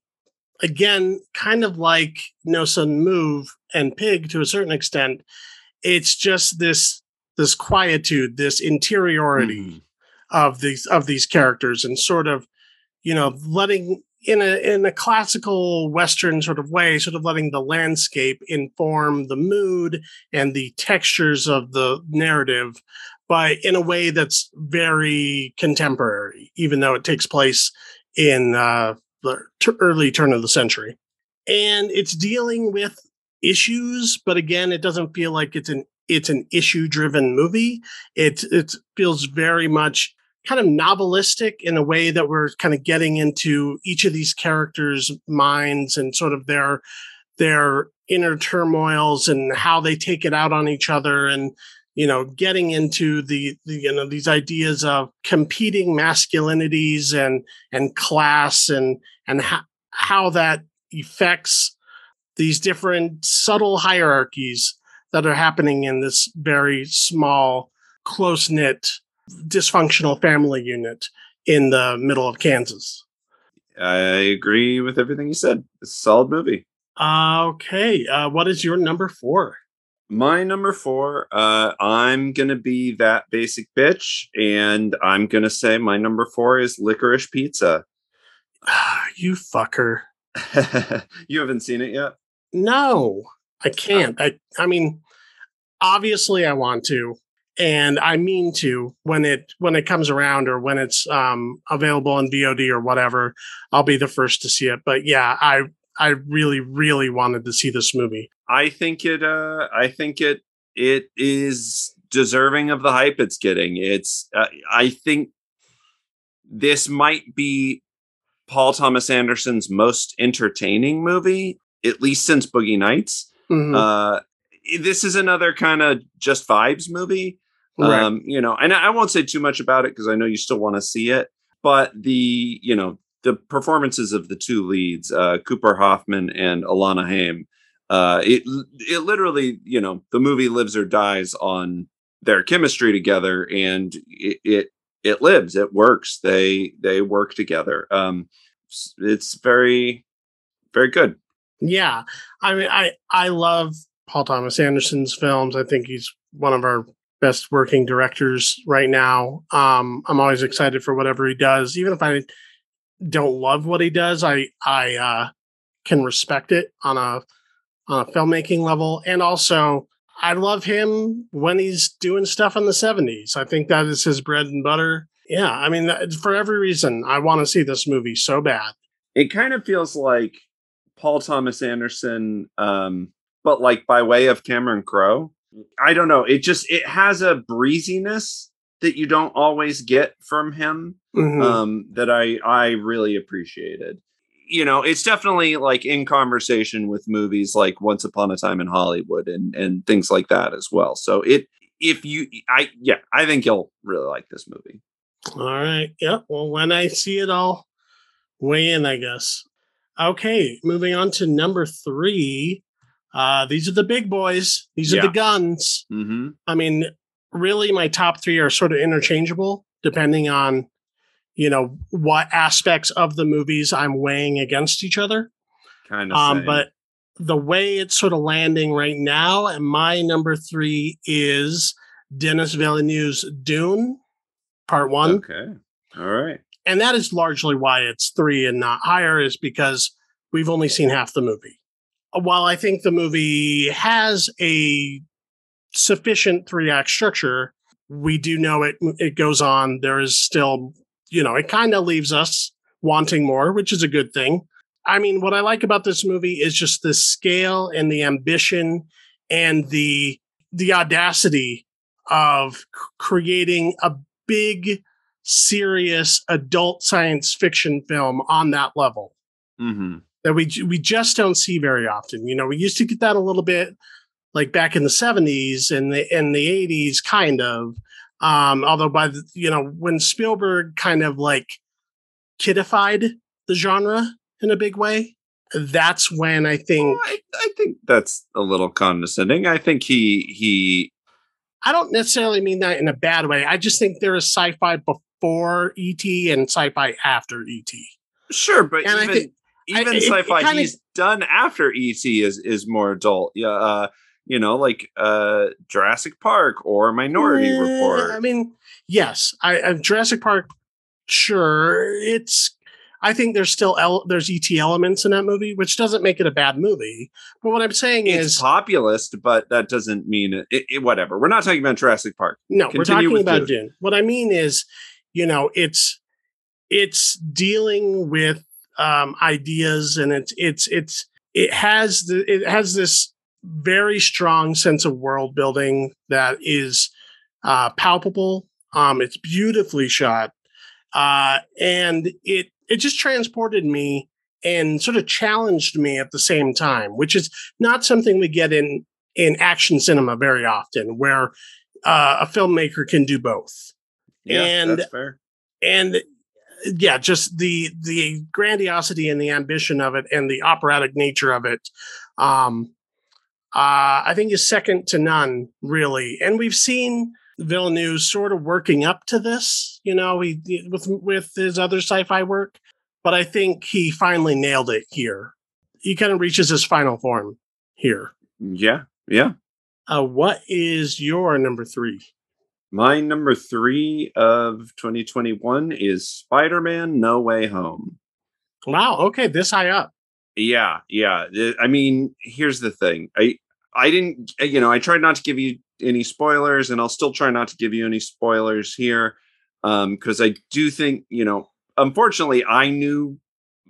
again, kind of like No Sudden Move and Pig to a certain extent. It's just this this quietude, this interiority Mhm. of these of these characters, and sort of, you know, letting in a in a classical Western sort of way, sort of letting the landscape inform the mood and the textures of the narrative, but in a way that's very contemporary, even though it takes place in uh, the t- early turn of the century. And it's dealing with issues, but again, it doesn't feel like it's an it's an issue driven movie. It it feels very much kind of novelistic in a way that we're kind of getting into each of these characters' minds and sort of their their inner turmoils and how they take it out on each other and you know getting into the, the you know these ideas of competing masculinities and and class and and how, how that affects these different subtle hierarchies that are happening in this very small close knit dysfunctional family unit in the middle of Kansas. I agree with everything you said. It's a solid movie. Uh, okay. Uh, what is your number four? My number four, uh, I'm gonna be that basic bitch, and I'm gonna say my number four is licorice pizza. (sighs) you fucker. (laughs) you haven't seen it yet? No, I can't. I I mean, obviously I want to, and I mean to when it when it comes around or when it's um available on VOD or whatever, I'll be the first to see it. But yeah, I I really really wanted to see this movie. I think it uh I think it it is deserving of the hype it's getting. It's uh, I think this might be Paul Thomas Anderson's most entertaining movie, at least since Boogie Nights. Mm-hmm. Uh, this is another kind of just vibes movie. Right. Um, you know, and I won't say too much about it because I know you still want to see it, but the, you know, the performances of the two leads, uh, Cooper Hoffman and Alana Haim, uh, it it literally, you know, the movie lives or dies on their chemistry together, and it it, it lives, it works. They they work together. Um, it's very very good. Yeah, I mean, I I love Paul Thomas Anderson's films. I think he's one of our best working directors right now. Um, I'm always excited for whatever he does, even if I don't love what he does. I I uh, can respect it on a on a filmmaking level, and also I love him when he's doing stuff in the 70s. I think that is his bread and butter. Yeah, I mean, for every reason, I want to see this movie so bad. It kind of feels like Paul Thomas Anderson, um, but like by way of Cameron Crowe I don't know. It just it has a breeziness that you don't always get from him mm-hmm. um, that I I really appreciated. You know, it's definitely like in conversation with movies like Once Upon a Time in Hollywood and and things like that as well. So it if you I yeah, I think you'll really like this movie. All right. Yep. Well, when I see it, I'll weigh in, I guess. Okay, moving on to number three. Uh, these are the big boys. These yeah. are the guns. Mm-hmm. I mean, really, my top three are sort of interchangeable depending on, you know, what aspects of the movies I'm weighing against each other. Kind of. Um, but the way it's sort of landing right now, and my number three is Denis Villeneuve's Dune, Part One. Okay. All right. And that is largely why it's three and not higher, is because we've only seen half the movie while I think the movie has a sufficient three act structure, we do know it it goes on. There is still, you know, it kind of leaves us wanting more, which is a good thing. I mean, what I like about this movie is just the scale and the ambition and the the audacity of creating a big, serious adult science fiction film on that level. Mm-hmm that we we just don't see very often. You know, we used to get that a little bit like back in the 70s and the in the 80s kind of um although by the you know when Spielberg kind of like kidified the genre in a big way that's when I think I, I think that's a little condescending. I think he he I don't necessarily mean that in a bad way. I just think there is sci-fi before ET and sci-fi after ET. Sure, but and even, I think even sci-fi kinda, he's done after ET is is more adult. Yeah, uh, you know, like uh, Jurassic Park or Minority uh, Report. I mean, yes, I, I Jurassic Park. Sure, it's. I think there's still el- there's ET elements in that movie, which doesn't make it a bad movie. But what I'm saying is it's is populist, but that doesn't mean it, it, it, Whatever. We're not talking about Jurassic Park. No, Continue we're talking about Dune. Dune. What I mean is, you know, it's it's dealing with um, ideas, and it's it's it's it has the it has this very strong sense of world building that is uh, palpable. Um, it's beautifully shot, uh, and it it just transported me and sort of challenged me at the same time, which is not something we get in in action cinema very often, where uh, a filmmaker can do both. Yeah, And- that's fair. And yeah, just the the grandiosity and the ambition of it, and the operatic nature of it. Um, uh, I think is second to none, really. And we've seen Villeneuve sort of working up to this, you know, he with with his other sci-fi work, but I think he finally nailed it here. He kind of reaches his final form here. Yeah, yeah. Uh, what is your number three? My number three of 2021 is Spider Man No Way Home. Wow. Okay, this high up. Yeah, yeah. I mean, here's the thing. I I didn't you know, I tried not to give you any spoilers and I'll still try not to give you any spoilers here um cuz I do think, you know, unfortunately I knew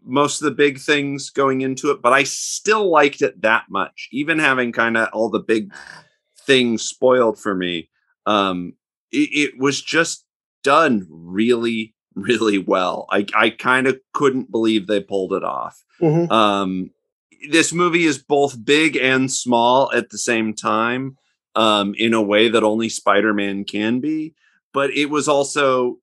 most of the big things going into it, but I still liked it that much even having kind of all the big things spoiled for me. Um it, it was just done really really well. I I kind of couldn't believe they pulled it off Mhm. um this movie is both big and small at the same time um in a way that only spider-man can be but it was also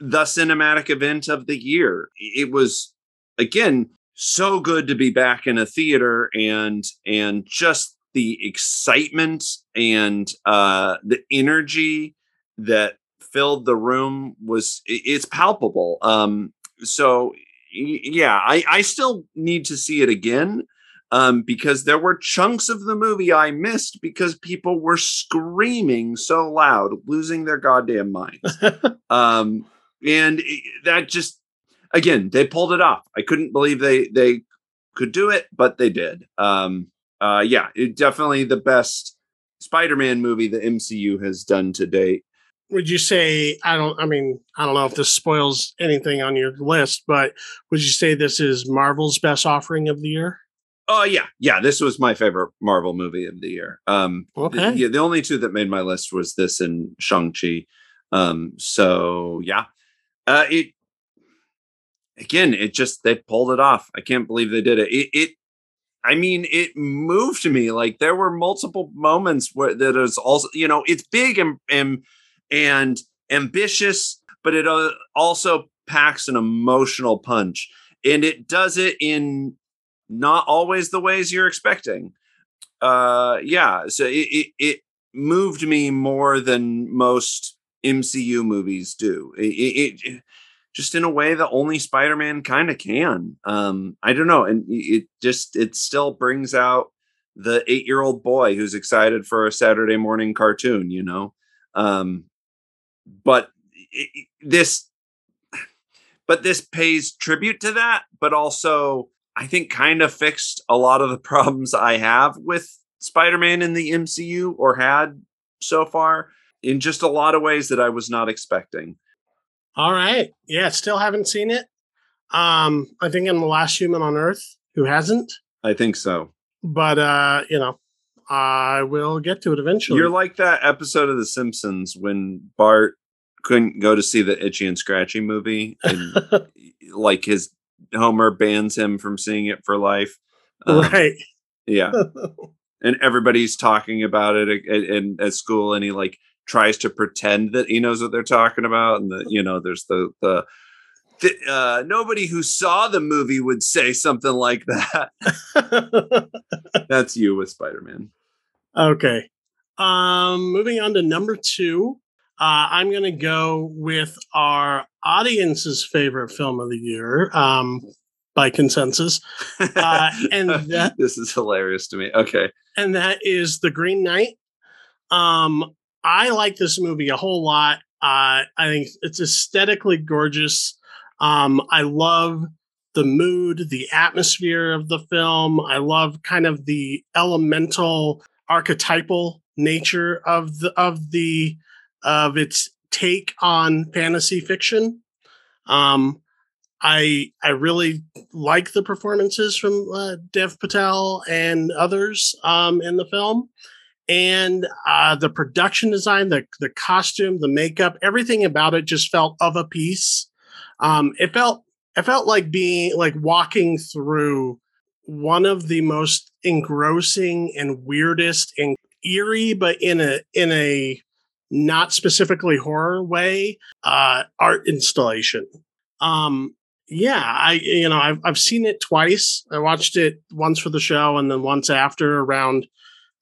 the cinematic event of the year it was again so good to be back in a theater and and just the excitement and uh the energy that filled the room was it's palpable um so yeah i i still need to see it again um because there were chunks of the movie i missed because people were screaming so loud losing their goddamn minds. (laughs) Um and that just again they pulled it off. I couldn't believe they they could do it but they did. Um uh yeah it definitely the best spider-man movie the mcu has done to date would you say I don't I mean, I don't know if this spoils anything on your list, but would you say this is Marvel's best offering of the year? Oh yeah, yeah. This was my favorite Marvel movie of the year. Um, Okay. yeah, the only two that made my list was this and Shang Chi. Um, so yeah, uh, it again, it just they pulled it off. I can't believe they did it. It, it I mean, it moved me. Like there were multiple moments where that is also, you know, it's big and and and ambitious, but it uh, also packs an emotional punch, and it does it in not always the ways you're expecting. Uh, yeah, so it it, it moved me more than most MCU movies do. It, it, it just in a way that only Spider-Man kind of can. Um, I don't know, and it just it still brings out the eight-year-old boy who's excited for a Saturday morning cartoon. You know, um, but it, this, but this pays tribute to that, but also I think kind of fixed a lot of the (laughs) problems I have with Spider-Man in the MCU or had so far in just a lot of ways that I was not expecting. All right. Yeah, still haven't seen it. Um, I think I'm the last human on Earth who hasn't, I think so. but uh, you know, I will get to it eventually. You're like that episode of The Simpsons when Bart couldn't go to see the Itchy and Scratchy movie, and (laughs) like his Homer bans him from seeing it for life. Um, right. Yeah, (laughs) and everybody's talking about it at, at, in- at school, and he like tries to pretend that he knows what they're talking about, and the you know there's the the. the uh, nobody who saw the movie would say something like that. (laughs) That's you with Spider Man. Okay. Um, moving on to number two. Uh, I'm going to go with our audience's favorite film of the year um, by consensus, (laughs) Uh, and that- this is hilarious to me. Okay. and that is The Green Knight. Um, I like this movie a whole lot. Uh, I think it's aesthetically gorgeous. Um, I love the mood, the atmosphere of the film. I love kind of the elemental, archetypal nature of the of the of its take on fantasy fiction. Um, I I really like the performances from uh, Dev Patel and others um, in the film, and uh, the production design, the the costume, the makeup, everything about it just felt of a piece. Um, it felt I felt like being like walking through one of the most engrossing and weirdest and eerie, but in a in a not specifically horror way, uh, art installation. Um, yeah, I you know I've I've seen it twice. I watched it once for the show and then once after around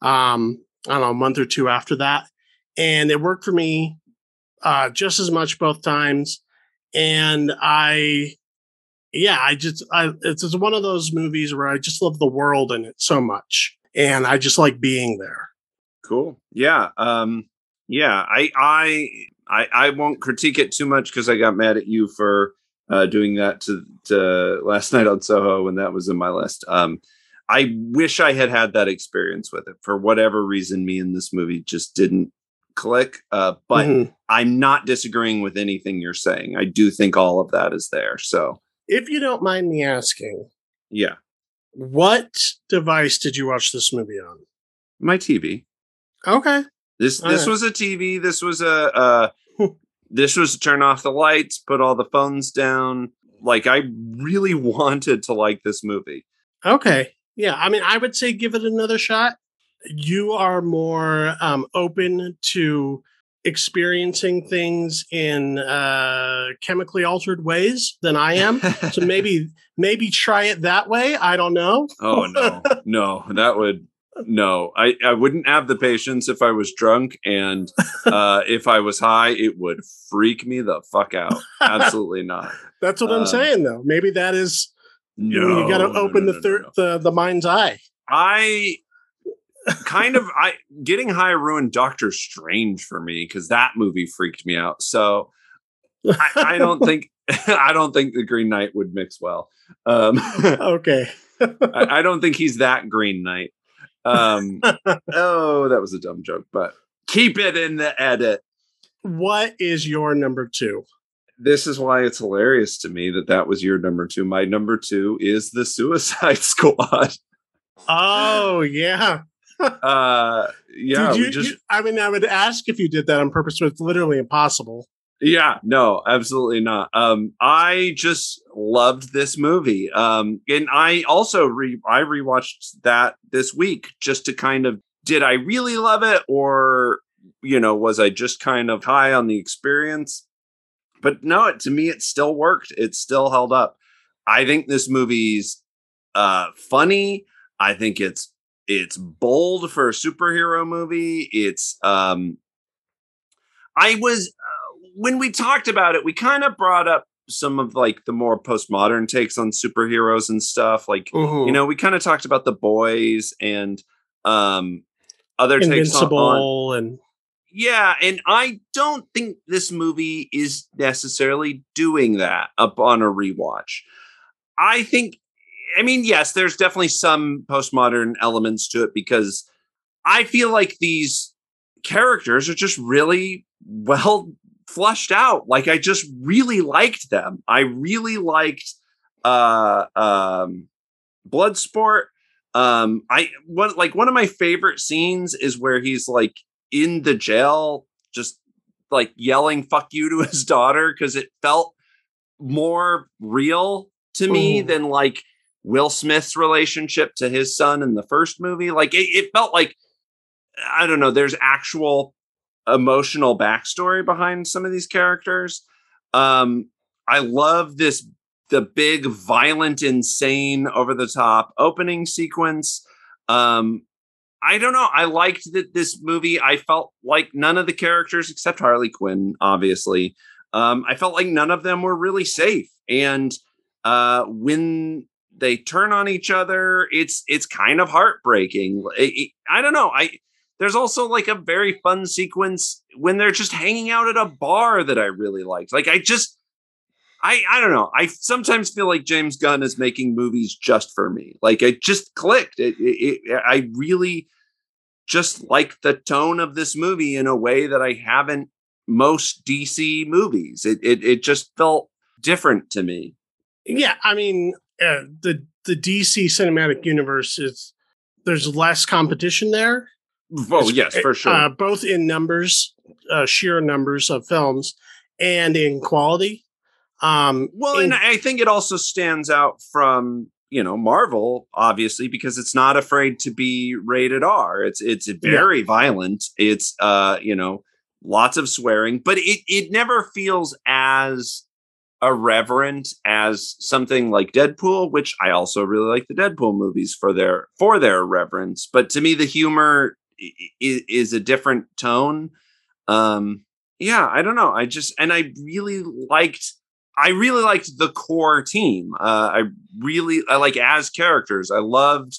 um I don't know a month or two after that, and it worked for me uh, just as much both times. And I, yeah, I just I it's, it's one of those movies where I just love the world in it so much, and I just like being there. Cool. Yeah. Um. Yeah. I I I I won't critique it too much because I got mad at you for uh, doing that to, to last (laughs) night on Soho when that was in my list. Um, I wish I had had that experience with it. For whatever reason, me and this movie just didn't click. Uh, but mm-hmm. I'm not disagreeing with anything you're saying. I do think all of that is there. So, if you don't mind me asking, yeah, what device did you watch this movie on? My TV. Okay. This all this right. was a TV. This was a uh, (laughs) this was turn off the lights, put all the phones down. Like I really (laughs) wanted to like this movie. Okay. Yeah, I mean, I would say give it another shot. You are more um, open to experiencing things in uh, chemically altered ways than I am. so (laughs) maybe maybe try it that way. I don't know. oh no, no, that would no, I, I wouldn't have the patience if I was drunk, and uh, if I was high, it would freak me the fuck out. Absolutely not. (laughs) That's what um, I'm saying, though. Maybe that is no, you got to open no, no, the third the the mind's eye. I kind of I getting high ruined Doctor Strange for me because that movie freaked me out. So I, I don't think (laughs) (laughs) I don't think the Green Knight would mix well. Um, (laughs) okay. I, I, don't think he's that Green Knight. Um, oh, that was a dumb joke, but keep it in the edit. What is your number two? This is why it's hilarious to me that that was your number two. My number two is the Suicide Squad. Oh yeah. Uh yeah. You, just, you, I mean, I would ask if you did that on purpose, but it's literally impossible. Yeah, no, absolutely not. Um, I just loved this movie. Um, and I also re I rewatched that this week just to kind of did I really love it or you know, was I just kind of high on the experience? But no, it, to me it still worked. It still held up. I think this movie's uh funny. I think it's it's bold for a superhero movie. It's um I was when we talked about it, we kind of brought up some of like the more postmodern takes on superheroes and stuff. Like, mm-hmm. you know, we kind of talked about the boys and um other Invincible takes on, on and yeah, and I don't think this movie is necessarily doing that up on a rewatch. I think I mean, yes, there's definitely some postmodern elements to it because I feel like these characters are just really well flushed out. Like I just really liked them. I really liked uh um Bloodsport. Um I one like one of my favorite scenes is where he's like in the jail just like yelling fuck you to his (laughs) daughter because it felt more real to me mm. than like Will Smith's relationship to his son in the first movie. Like it, it felt like I don't know, there's actual emotional backstory behind some of these characters. Um, I love this the big, violent, insane, over the top opening sequence. Um, I don't know. I liked that this movie. I felt like none of the characters, except Harley Quinn, obviously, um, I felt like none of them were really safe. And uh, when they turn on each other, it's it's kind of heartbreaking. It, I don't know. I there's also like a very fun sequence when they're just hanging out at a bar that I really liked. Like I just I I don't know. I sometimes feel like James Gunn is making movies just for me. Like it just clicked. It, it, it, I really just like the tone of this movie in a way that I haven't most DC movies. It it it just felt different to me. Yeah, I mean, uh, the the DC cinematic universe is there's less competition there Oh yes, for sure. Uh, both in numbers, uh, sheer numbers of films, and in quality. Um, well, and I think it also stands out from you know Marvel, obviously, because it's not afraid to be rated R. It's it's very yeah. violent. It's uh, you know, lots of swearing, but it it never feels as irreverent as something like Deadpool, which I also really like the Deadpool movies for their for their reverence. But to me, the humor is, is a different tone. Um, yeah, I don't know. I just and I really liked I really liked the core team. Uh, I really I like as characters. I loved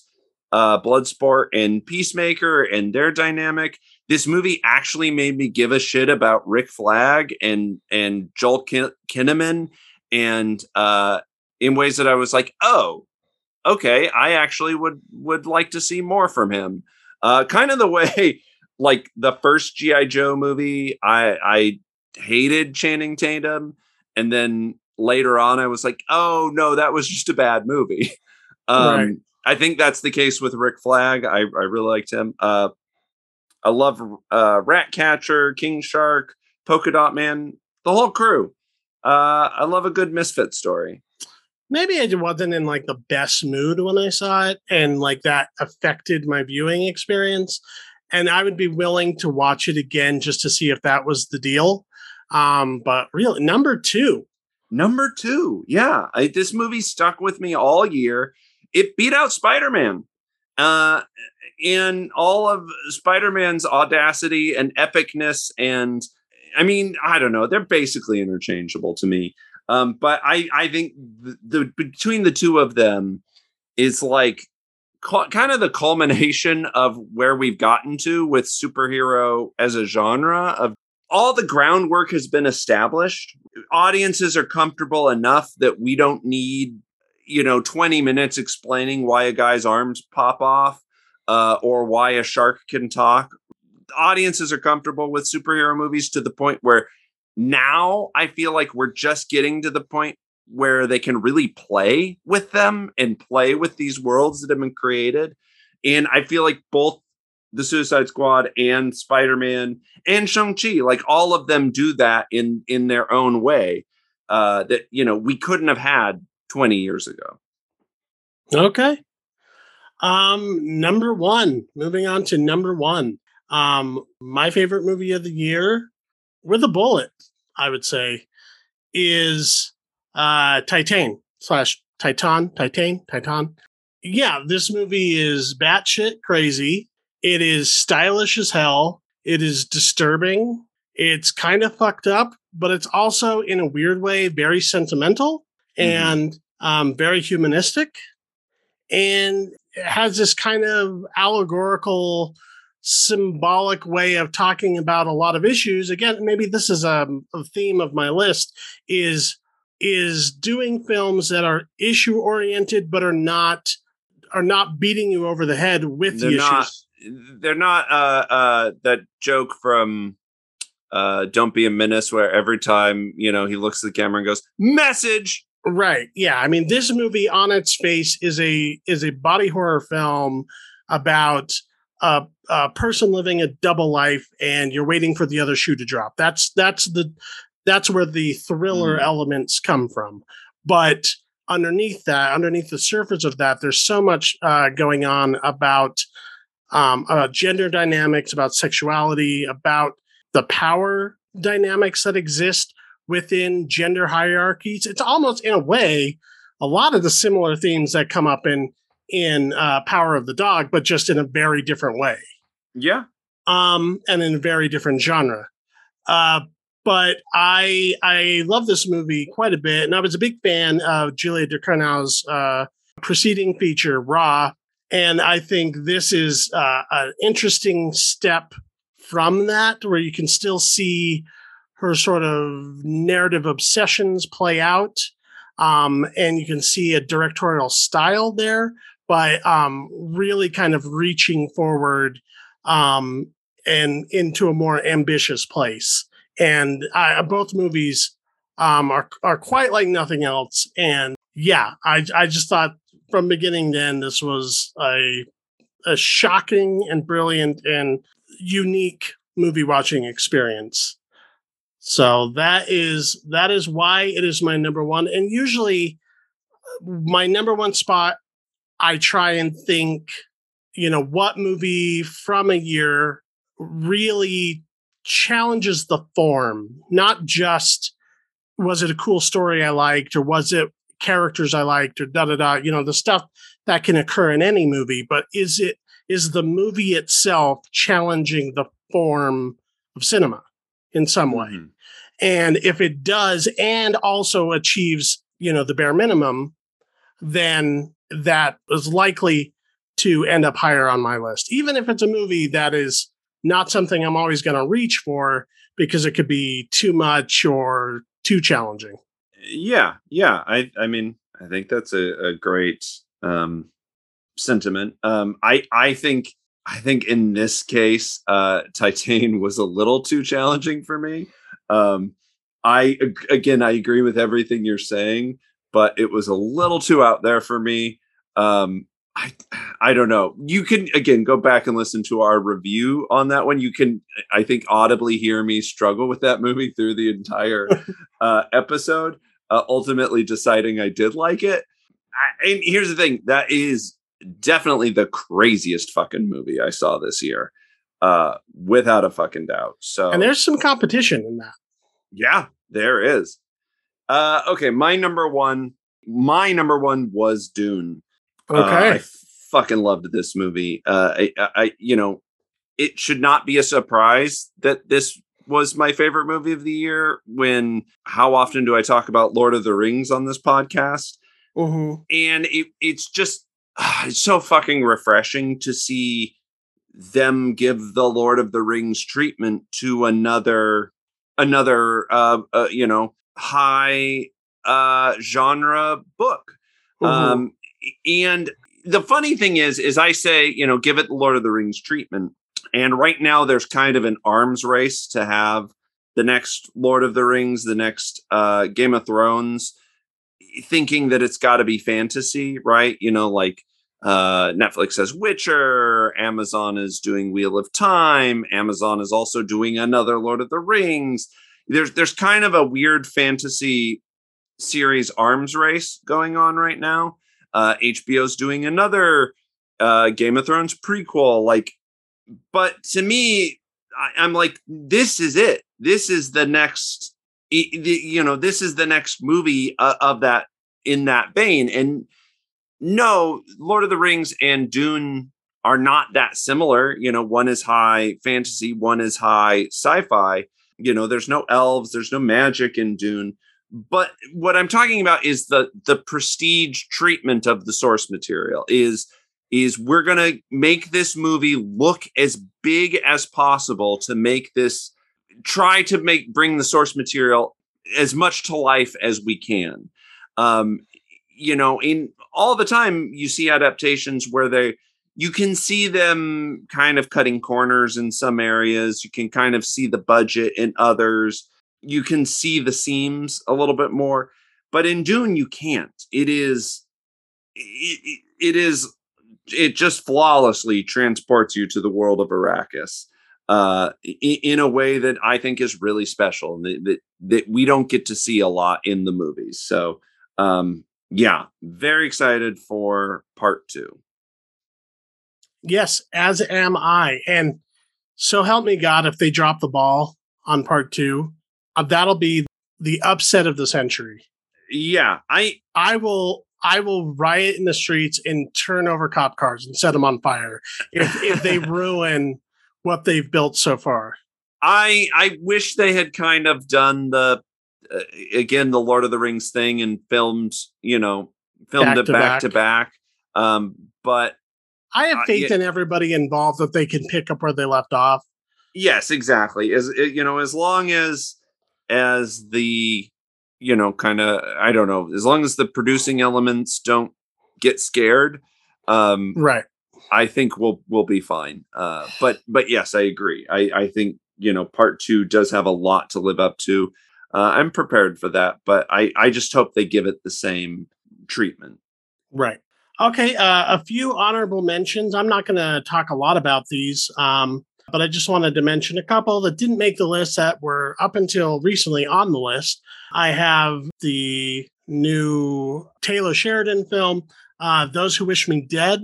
uh, Bloodsport and Peacemaker and their dynamic. This movie actually made me give a shit about Rick Flag and and Joel Kin- Kinnaman, and uh, in ways that I was like, oh, okay, I actually would would like to see more from him. Uh, kind of the (laughs) way, like the first GI Joe movie, I I hated Channing Tatum and then later on, I was like, oh no, that was just a bad movie. (laughs) Um, right. I think that's the case with Rick Flag. I, I really liked him. Uh, I love uh, Ratcatcher, King Shark, Polka Dot Man, the whole crew. Uh, I love a good misfit story. Maybe I wasn't in like the best mood when I saw it, and like that affected my viewing experience. And I would be willing to watch it again just to see if that was the deal. Um, but real number two. Number two, yeah, I, this movie stuck with me all year. It beat out Spider Man, uh, in all of Spider Man's audacity and epicness, and I mean, I don't know, they're basically interchangeable to me. Um, but I, I think the, the between the two of them is like kind of the culmination (laughs) of where we've gotten to with superhero as a genre of all the groundwork has been established. Audiences are comfortable enough that we don't need, you know, 20 minutes explaining why a guy's arms pop off uh, or why a shark can talk. Audiences are comfortable with superhero movies to the point where now I feel like we're just getting to the point where they can really play with them and play with these worlds that have been created. And I feel like both the Suicide Squad and Spider Man and Shang Chi, like all of them do that in in their own way. Uh, that you know we couldn't have had twenty years ago. Okay. Um, number one. Moving on to number one. Um, my favorite movie of the year, with a bullet, I would say, is uh Titan slash Titan, Titan, Titan. Yeah, this movie is batshit crazy. It is stylish as hell. It is disturbing. It's kind of fucked up, but it's also in a weird way very sentimental mm-hmm. and um, very humanistic. And has this kind of allegorical, symbolic way of talking about a lot of issues. Again, maybe this is a, a theme of my list is is doing films that are issue oriented but are not are not beating you over the head with They're the issues. Not- they're not uh uh that joke from uh don't be a menace where every time you know he looks at the camera and goes message right yeah i mean this movie on its face is a is a body horror film about a, a person living a double life and you're waiting for the other shoe to drop that's that's the that's where the thriller mm. elements come from but underneath that underneath the surface of that there's so much uh, going on about um, about gender dynamics, about sexuality, about the power dynamics that exist within gender hierarchies. It's almost in a way a lot of the similar themes that come up in in uh, Power of the Dog, but just in a very different way. Yeah. Um, and in a very different genre. Uh, but I I love this movie quite a bit, and I was a big fan of Julia de Ducournau's uh, preceding feature, Raw, and I think this is uh, an interesting step from that, where you can still see her sort of narrative obsessions play out. Um, and you can see a directorial style there, but um, really kind of reaching forward um, and into a more ambitious place. And uh, both movies um, are are quite like nothing else. And yeah, I I just thought from beginning to end, this was a a shocking and brilliant and unique movie watching experience. So that is that is why it is my number one. And usually my number one spot, I try and think, you know, what movie from a year really challenges the form, not just was it a cool story I liked or was it characters I liked or da da da, you know, the stuff that can occur in any movie, but is it is the movie itself challenging the form of cinema in some way? Mm-hmm. And if it does and also achieves, you know, the bare minimum, then that is likely to end up higher on my list. Even if it's a movie that is not something I'm always going to reach for because it could be too much or too challenging. Yeah, yeah. I I mean, I think that's a, a great um sentiment. Um I I think I think in this case, uh Titane was a little too challenging for me. Um I again I agree with everything you're saying, but it was a little too out there for me. Um I I don't know. You can again go back and listen to our review on that one. You can I think audibly hear me struggle with that movie through the entire (laughs) uh, episode. Uh, ultimately, deciding I did like it. I, and here's the thing: that is definitely the craziest fucking movie I saw this year, uh, without a fucking doubt. So, and there's some competition in that. Yeah, there is. Uh, okay, my number one. My number one was Dune. Okay. Uh, I fucking loved this movie. Uh, I, I, you know, it should not be a surprise that this was my favorite movie of the year. When how often do I talk about Lord of the Rings on this podcast? Mm-hmm. And it, it's just uh, it's so fucking refreshing to see them give the Lord of the Rings treatment to another another uh, uh you know high uh genre book. Mm-hmm. Um and the funny thing is, is I say, you know, give it the Lord of the Rings treatment. And right now there's kind of an arms race to have the next Lord of the Rings, the next uh, Game of Thrones, thinking that it's got to be fantasy, right? You know, like uh, Netflix has Witcher, Amazon is doing Wheel of Time, Amazon is also doing another Lord of the Rings. There's there's kind of a weird fantasy series arms race going on right now. Uh, HBO's doing another uh, Game of Thrones prequel. Like, but to me, I, am like, this is it. This is the next. You know, this is the next movie uh, of that in that vein. And no, Lord of the Rings and Dune are not that similar. You know, one is high fantasy, one is high sci-fi. You know, there's no elves, there's no magic in Dune but what i'm talking about is the the prestige treatment of the source material is is we're going to make this movie look as big as possible to make this try to make bring the source material as much to life as we can um you know in all the time you see adaptations where they you can see them kind of cutting corners in some areas you can kind of see the budget in others you can see the seams a little bit more but in dune you can't. It is it, it is it just flawlessly transports you to the world of arrakis uh, in, a way that i think is really special that, that, that we don't get to see a lot in the movies. So um yeah very excited for part two yes as am i and so help me god if they drop the ball on part two uh, that'll be the upset of the century. Yeah, I I will I will riot in the streets and turn over cop cars and set them on fire if if they (laughs) ruin what they've built so far. I I wish they had kind of done the uh, again the Lord of the Rings thing and filmed you know filmed back it to back, back, to back. Um, but I have faith uh, yeah. in everybody involved that they can pick up where they left off. Yes, exactly. As you know, as long as as the you know kind of i don't know as long as the producing elements don't get scared um right i think we'll we'll be fine uh but but yes i agree i i think you know part two does have a lot to live up to uh i'm prepared for that but i i just hope they give it the same treatment right okay uh a few honorable mentions i'm not going to talk a lot about these um but I just wanted to mention a couple that didn't make the list that were up until recently on the list. I have the new Taylor Sheridan film, uh, Those Who Wish Me Dead.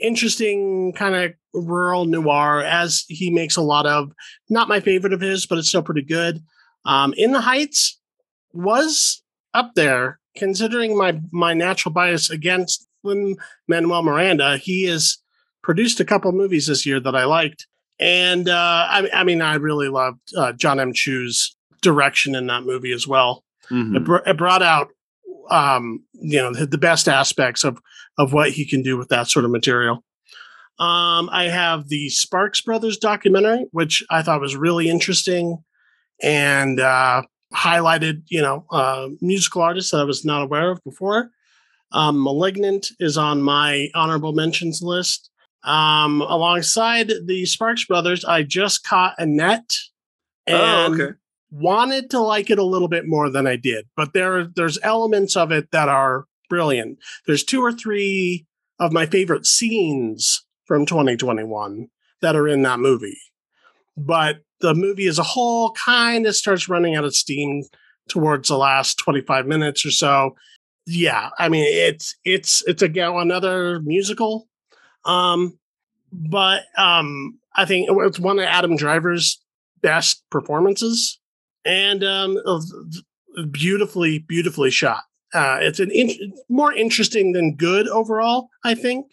Interesting kind of rural noir, as he makes a lot of. Not my favorite of his, but it's still pretty good. Um, In the Heights was up there, considering my my natural bias against Lin Manuel Miranda. He has produced a couple movies this year that I liked, and uh, I, I mean, I really loved uh, John M. Chu's direction in that movie as well. Mhm. It, br- it brought out, um, you know, the, the best aspects of of what he can do with that sort of material. Um, I have the Sparks Brothers documentary, which I thought was really interesting and uh, highlighted, you know, uh, musical artists that I was not aware of before. Um, Malignant is on my honorable mentions list. Um, alongside the Sparks Brothers, I just caught Annette and oh, okay. wanted to like it a little bit more than I did, but there there's elements of it that are brilliant. There's two or three of my favorite scenes from 2021 that are in that movie. But the movie as a whole kind of starts running out of steam towards the last 25 minutes or so. Yeah, I mean it's it's it's again another musical. Um but um I think it's one of Adam Driver's best performances and um beautifully beautifully shot. Uh, it's an in- more interesting than good overall, I think.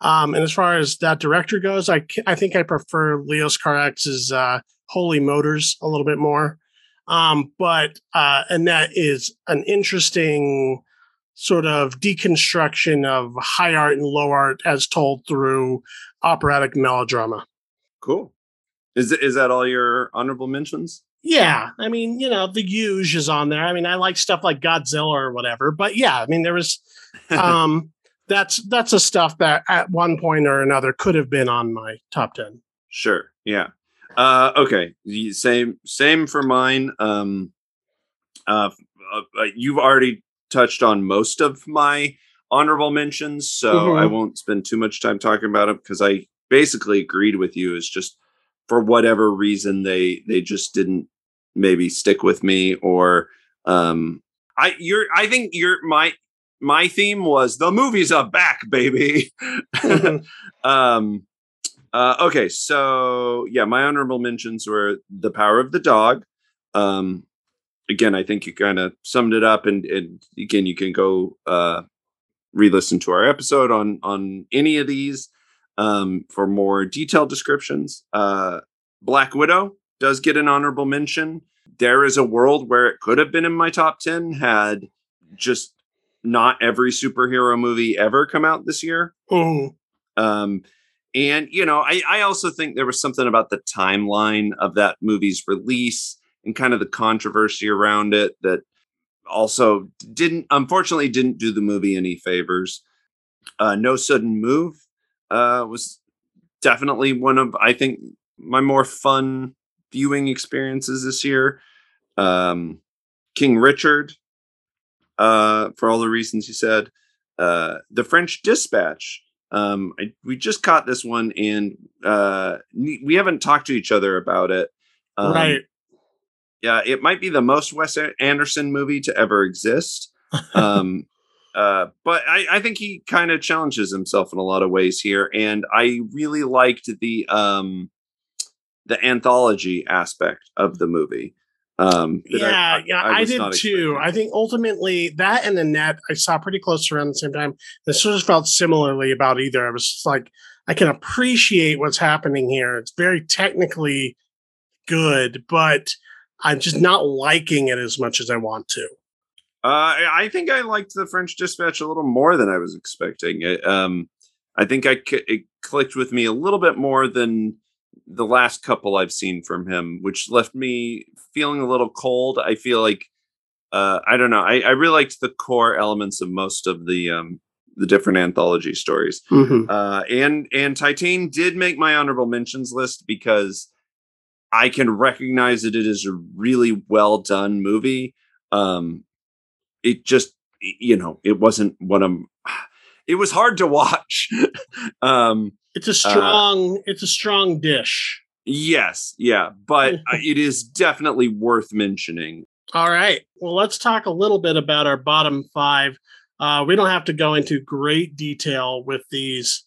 Um, and as far as that director goes, I I think I prefer Leos Carax's uh, Holy Motors a little bit more. Um, but uh, Annette is an interesting sort of deconstruction of high art and low art as told through operatic melodrama. Cool. Is is that all your honorable mentions? Yeah, I mean, you know, the huge is on there. I mean, I like stuff like Godzilla or whatever, but yeah, I mean, there was (laughs) um that's that's a stuff that at one point or another could have been on my top 10. Sure. Yeah. Uh, okay. The Same. Same for mine. Um, uh, uh, uh, you've already touched on most of my honorable mentions, so Mhm. I won't spend too much time talking about it because I basically agreed with you. It's just for whatever reason they they just didn't maybe stick with me or um I you're I think your my my theme was the movies are back, baby. Mhm. (laughs) um uh okay so yeah my honorable mentions were the power of the dog um again i think you kind of summed it up and, and again you can go uh re-listen to our episode on on any of these um for more detailed descriptions. Uh black widow does get an honorable mention. There is a world where it could have been in my top 10 had just not every superhero movie ever come out this year. Mhm. um, and you know, I, I also think there was something about the timeline of that movie's release and kind of the controversy around it that also didn't unfortunately didn't do the movie any favors. Uh, no sudden move uh, was definitely one of I think my more fun viewing experiences this year. Um, King Richard, uh, for all the reasons you said. Uh, the French Dispatch. Um, I, we just caught this one, and uh, we haven't talked to each other about it. Um, right. Yeah, it might be the most Wes Anderson movie to ever exist. (laughs) Um, uh, but I, I think he kind of challenges himself in a lot of ways here, and I really liked the um, the anthology aspect of the movie. Um, Yeah, yeah, I, was did too. I think ultimately that and Annette I saw pretty close around the same time. It sort of felt similarly about either. I was just like, I can appreciate what's happening here. It's very technically good, but I'm just not liking it as much as I want to. Uh, I I think I liked the French Dispatch a little more than I was expecting. It, um, I think I c- it clicked with me a little bit more than the last couple I've seen from him, which left me feeling a little cold. I feel like uh, I don't know. I, I really liked the core elements of most of the um, the different anthology stories. Uh, and and Titan did make my honorable mentions list because I can recognize that it is a really well done movie. Um, it just you know it wasn't one of (sighs) it was hard to watch. (laughs) um, It's a strong. Uh, it's a strong dish. Yes, yeah, but (laughs) it is definitely worth mentioning. All right. Well, let's talk a little bit about our bottom five. Uh, we don't have to go into great detail with these.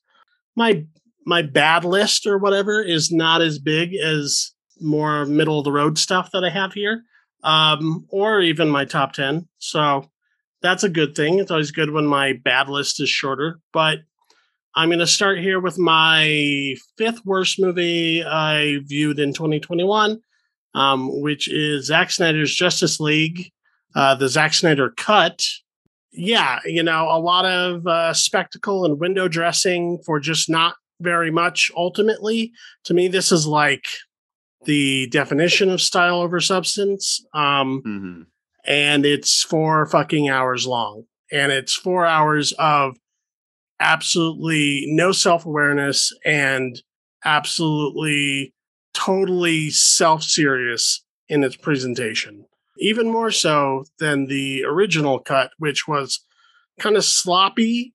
My my bad list or whatever is not as big as more middle of the road stuff that I have here, um, or even my top ten. So that's a good thing. It's always good when my bad list is shorter. But I'm going to start here with my fifth worst movie I viewed in 2021, um, which is Zack Snyder's Justice League, uh, the Zack Snyder cut. Yeah, you know, a lot of uh, spectacle and window dressing for just not very much. Ultimately, to me, this is like the definition of style over substance. Um, mm-hmm. And it's four fucking hours long. And it's four hours of absolutely no self awareness and absolutely totally self serious in its presentation. Even more so than the original cut, which was kind of sloppy,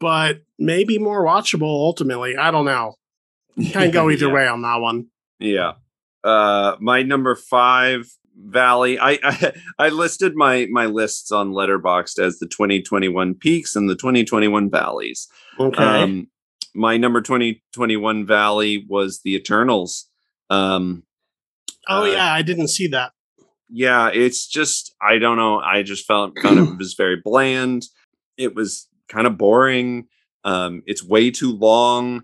but maybe more watchable ultimately. I don't know. Can't (laughs) go either yeah. way on that one. Yeah. Uh, my number five valley. I, I, (laughs) I listed my my lists on Letterboxd as the 2021 peaks and the 2021 valleys. Okay. Um, my number 2021 valley was the Eternals. Um, oh uh, yeah, I didn't see that. Yeah, it's just I don't know. I just felt kind of (clears throat) was very bland. It was kind of boring. Um, it's way too long.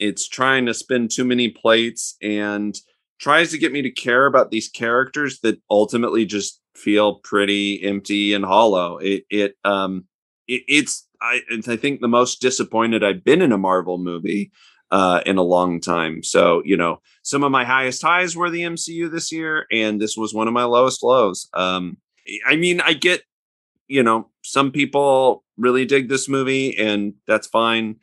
It's trying to spin too many plates and tries to get me to care about these characters that ultimately just feel pretty empty and hollow. It it um it, it's I I think the most disappointed I've been in a Marvel movie uh in a long time. So, you know, some of my highest highs were the MCU this year and this was one of my lowest lows. Um I mean, I get you know, some people really dig this movie and that's fine.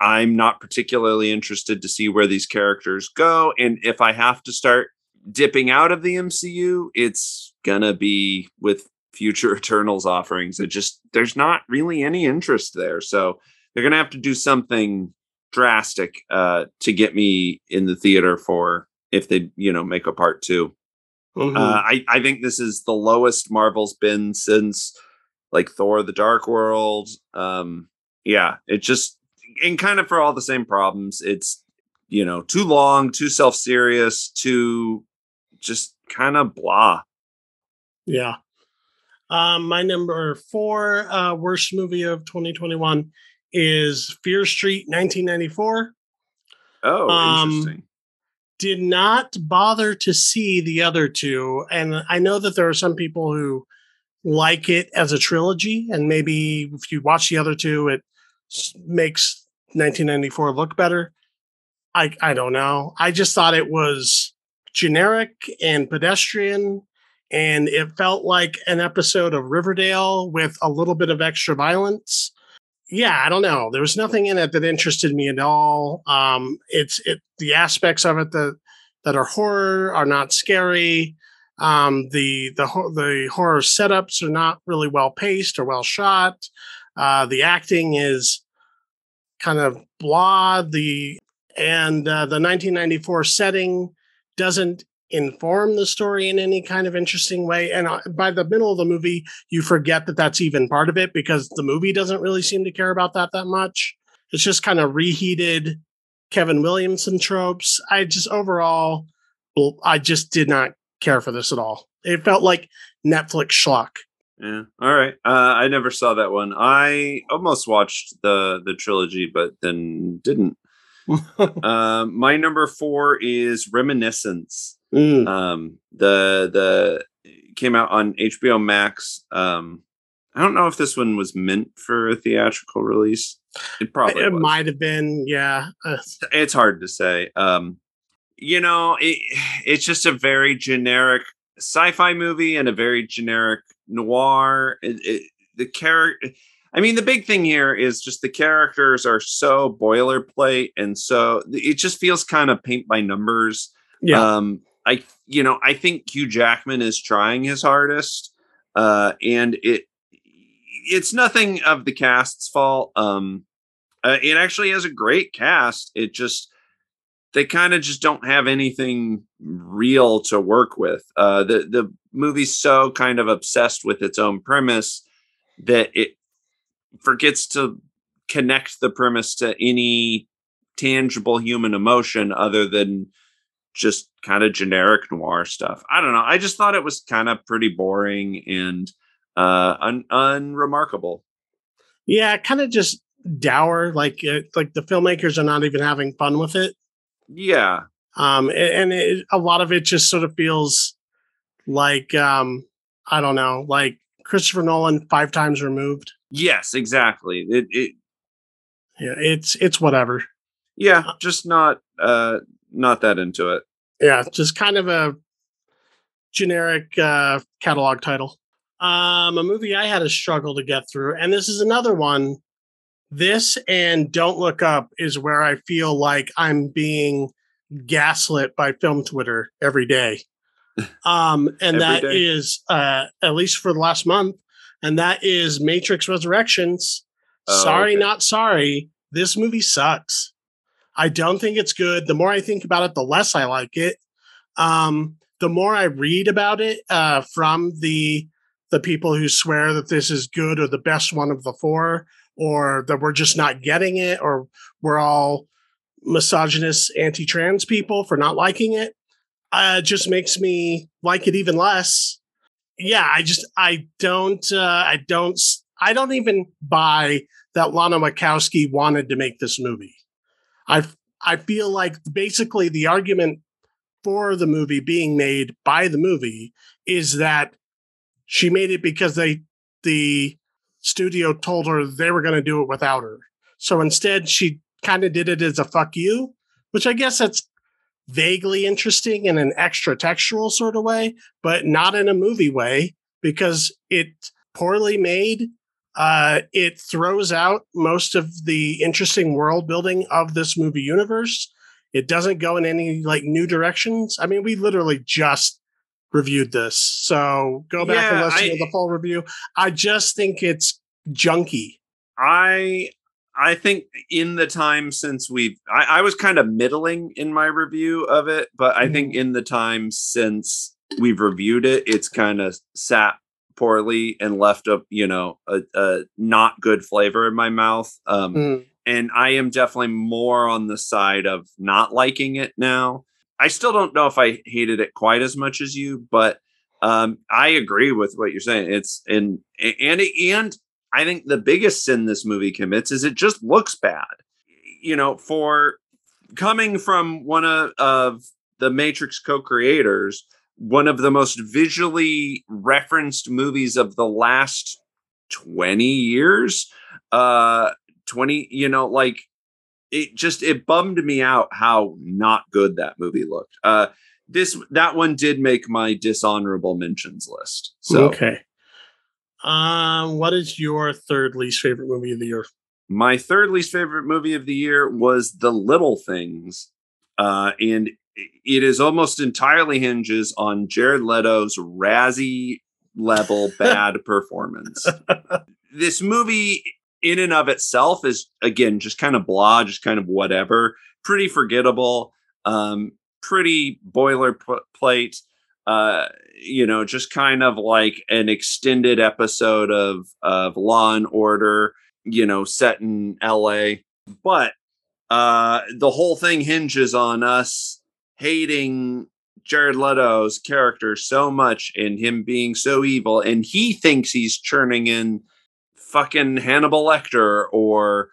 I'm not particularly interested to see where these characters go. And if I have to start dipping out of the MCU, it's gonna be with future (laughs) Eternals offerings. It just there's not really any interest there. So they're gonna have to do something drastic uh, to get me in the theater for if they you know make a part 2 mm-hmm. uh, I I think this is the lowest Marvel's been since like Thor: The Dark World. Um, yeah, it just and kind of for all the same problems. It's you know too long, too self serious, too just kind of blah. Yeah. Um, my number four uh, worst movie of 2021 is Fear Street 1994. Oh, um, interesting. Did not bother to see the other two. And I know that there are some people who like it as a trilogy. And maybe if you watch the other two, it makes 1994 look better. I I don't know. I just thought it was generic and pedestrian and it felt like an episode of Riverdale with a little bit of extra violence. Yeah, I don't know. There was nothing in it that interested me at all. Um, it's it the aspects of it that that are horror are not scary. Um, the the the horror setups are not really well paced or well shot. Uh, the acting is kind of blah. The and uh, the 1994 setting doesn't inform the story in any kind of interesting way. And uh, by the middle of the movie, you forget that that's even part of it because the movie doesn't really seem to care about that that much. It's just kind of reheated Kevin Williamson tropes. I just overall, I just did not care for this at all. It felt like Netflix schlock. Yeah. All right. Uh, I never saw that one. I almost watched the the trilogy, but then didn't. (laughs) uh, my number four is Reminiscence. Mm. Um, the the came out on HBO Max. Um, I don't know if this one was meant for a theatrical release. It probably it was. might have been. Yeah, it's hard to say. Um, you know, it, (sighs) it's just a very generic sci-fi movie and a very generic noir. It, it, the character. I mean, the big thing here is just the characters are so boilerplate, and so it just feels kind of paint by numbers. Yeah. Um, I, you know, I think Hugh Jackman is trying his hardest, uh, and it, it's nothing of the cast's fault. Um, Uh, it actually has a great cast. It just they kind of just don't have anything real to work with. Uh, the the movie's so kind of obsessed with its own premise that it forgets to connect the premise to any tangible human emotion other than just kind of generic noir stuff. I don't know. I just thought it was kind of pretty boring and uh un- unremarkable. Yeah, kind of just dour. Like uh, like the filmmakers are not even having fun with it. Yeah. Um, and, it, a lot of it just sort of feels like um, I don't know, like Christopher Nolan five times removed. Yes, exactly. It, it yeah, it's it's whatever. Yeah, just not uh not that into it. Yeah, just kind of a generic uh catalog title. Um a movie I had a struggle to get through and this is another one this and Don't Look Up is where I feel like I'm being gaslit by film Twitter every day. (laughs) Um and that day? is uh at least for the last month and that is Matrix Resurrections. Oh, sorry, okay. not sorry. This movie sucks. I don't think it's good. The more I think about it, the less I like it. Um, the more I read about it uh, from the the people who swear that this is good or the best one of the four, or that we're just not getting it, or we're all misogynist, anti-trans people for not liking it, uh, just makes me like it even less. Yeah, I just I don't uh, I don't i don't even buy that Lana Wachowski wanted to make this movie. I I feel like basically the argument for the movie being made by the movie is that she made it because they the studio told her they were going to do it without her. So instead she kind of did it as a fuck you, which I guess that's vaguely interesting in an extra textual sort of way, but not in a movie way because it's poorly made uh, it throws out most of the interesting world building of this movie universe. It doesn't go in any like new directions. I mean, we literally just reviewed this, so go back and listen I- to the full review. I just think it's junky. I I think in the time since we've I, I was kind of middling in my review of it, but I think in the time since we've reviewed it, it's kind of sat poorly and left a you know a, a not good flavor in my mouth. Um, Mm. and I am definitely more on the side of not liking it now. I still don't know if I hated it quite as much as you, but um, I agree with what you're saying. It's and and and I think the biggest sin this movie commits is it just looks bad. You know, for coming from one of, of the Matrix co-creators, one of the most visually referenced movies of the last 20 years, uh 20, you know, like it just it bummed me out how not good that movie looked. Uh this that one did make my dishonorable mentions list. So okay. Um, what is your third least favorite movie of the year? my third least favorite movie of the year was The Little Things. Uh, and it is almost entirely hinges on Jared Leto's Razzie level (laughs) bad performance. this movie, in and of itself, is again just kind of blah, just kind of whatever, pretty forgettable, um, pretty boilerplate. Uh, you know, just kind of like an extended episode of of Law and Order you know, set in LA. But uh the whole thing hinges on us hating Jared Leto's character so much and him being so evil and he thinks he's churning in fucking Hannibal Lecter or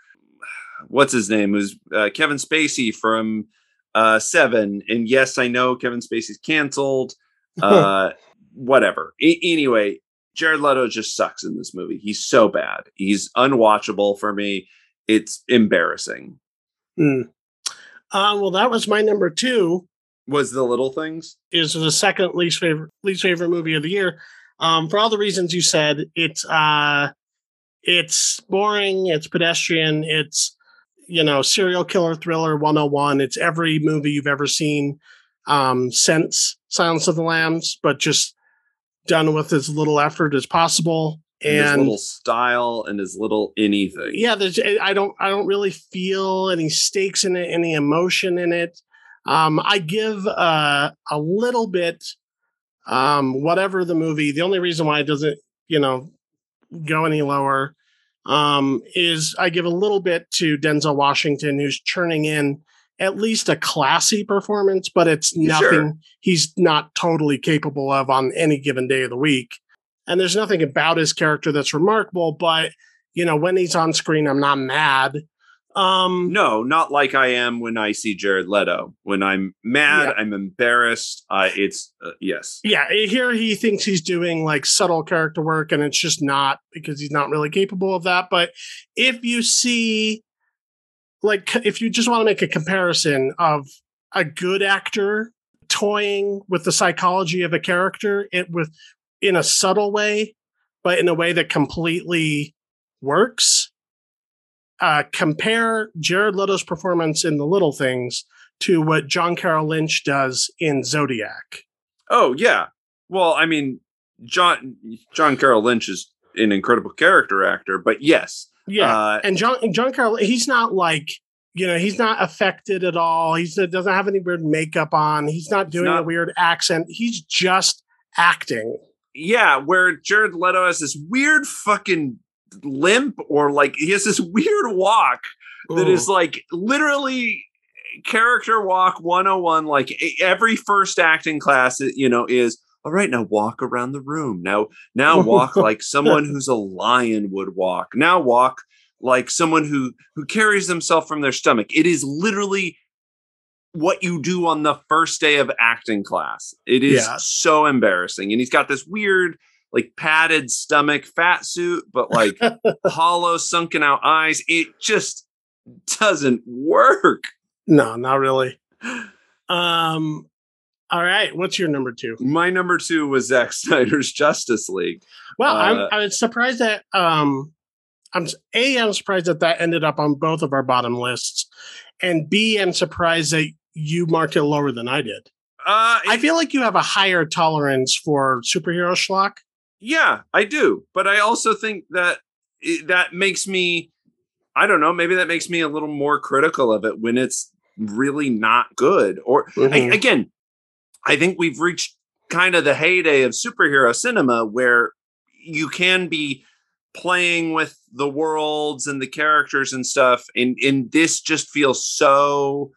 what's his name who's uh, Kevin Spacey from uh 7 and yes I know Kevin Spacey's canceled (laughs) uh whatever A- anyway Jared Leto just sucks in this movie. He's so bad. He's unwatchable for me. It's embarrassing. Hmm. Uh, well, that was my number two. Was the little things? Is the second least favorite least favorite movie of the year. Um, for all the reasons you said, it's uh, it's boring. It's pedestrian. It's you know serial killer thriller 101. It's every movie you've ever seen um, since Silence of the Lambs, but just done with as little effort as possible. And, and little style and as little anything. yeah there's i don't i don't really feel any stakes in it any emotion in it um i give uh a little bit um whatever the movie the only reason why it doesn't you know go any lower um is i give a little bit to denzel washington who's churning in at least a classy performance but it's nothing sure. he's not totally capable of on any given day of the week and there's nothing about his character that's remarkable but you know when he's on screen i'm not mad um No, not like I am when I see Jared Leto. When I'm mad, Yeah. I'm embarrassed. Uh, it's uh, yes. yeah here he thinks he's doing like subtle character work and it's just not because he's not really capable of that but if you see like if you just want to make a comparison of a good actor toying with the psychology of a character it with in a subtle way but in a way that completely works uh compare jared leto's performance in the little things to what john carroll lynch does in zodiac Oh yeah. Well, I mean, John John Carroll Lynch is an incredible character actor, but yes, yeah uh, and John John Carroll, he's not like you know he's not affected at all. He's doesn't have any weird makeup on. He's not doing a not- weird accent. He's just acting. yeah. Where Jared Leto has this weird fucking limp, or like he has this weird walk that is like literally character walk 101 like every first acting class you know is all right now walk around the room. Now now (laughs) walk like someone who's a lion would walk. Now walk like someone who who carries themselves from their stomach. It is literally what you do on the first day of acting class. It is Yeah. so embarrassing and he's got this weird like padded stomach fat suit but like (laughs) hollow sunken out eyes it just doesn't work no, not really. (sighs) Um. All right, what's your number two? my number two was Zack Snyder's Justice League. Well, Uh, I'm I was surprised that um, I'm a I'm surprised that that ended up on both of our bottom lists, and b I'm surprised that you marked it lower than I did. Uh, I feel like you have a higher tolerance for superhero schlock. Yeah, I do, but I also think that it, that makes me, I don't know, maybe that makes me a little more critical of it when it's really not good. Or I, Mhm. again, I think we've reached kind of the heyday of superhero cinema where you can be playing with the worlds and the characters and stuff and and this just feels so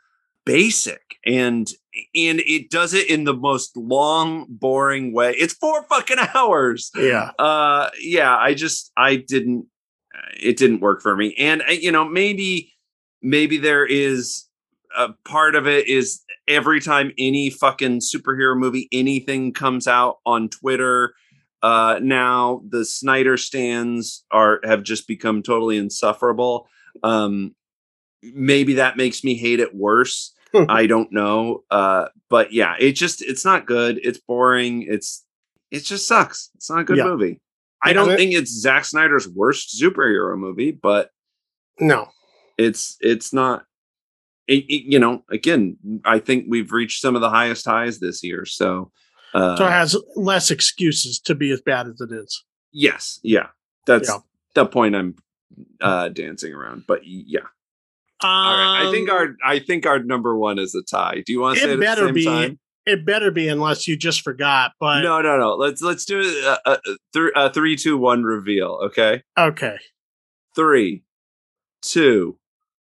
basic and and it does it in the most long boring way. It's four fucking (laughs) hours. Yeah. uh yeah i just i didn't it didn't work for me. And uh, you know maybe maybe there is a part of it is every time any fucking superhero movie anything comes out on twitter uh now the snyder stands are have just become totally insufferable. Um maybe that makes me hate it worse (laughs) i don't know uh but yeah it just it's not good it's boring it's it just sucks it's not a good Yeah. movie i don't think it's Zack Snyder's worst superhero movie but No. it's it's not it, it- you know again i think we've reached some of the highest highs this year so uh So it has less excuses to be as bad as it is. yes yeah that's Yeah. the point i'm uh dancing around but yeah all right i think Um, our i think our number one is a tie do you want to say it at better the same be, time it better be unless you just forgot. But no no no let's let's do a, a, a, th- a three two one reveal okay okay. three two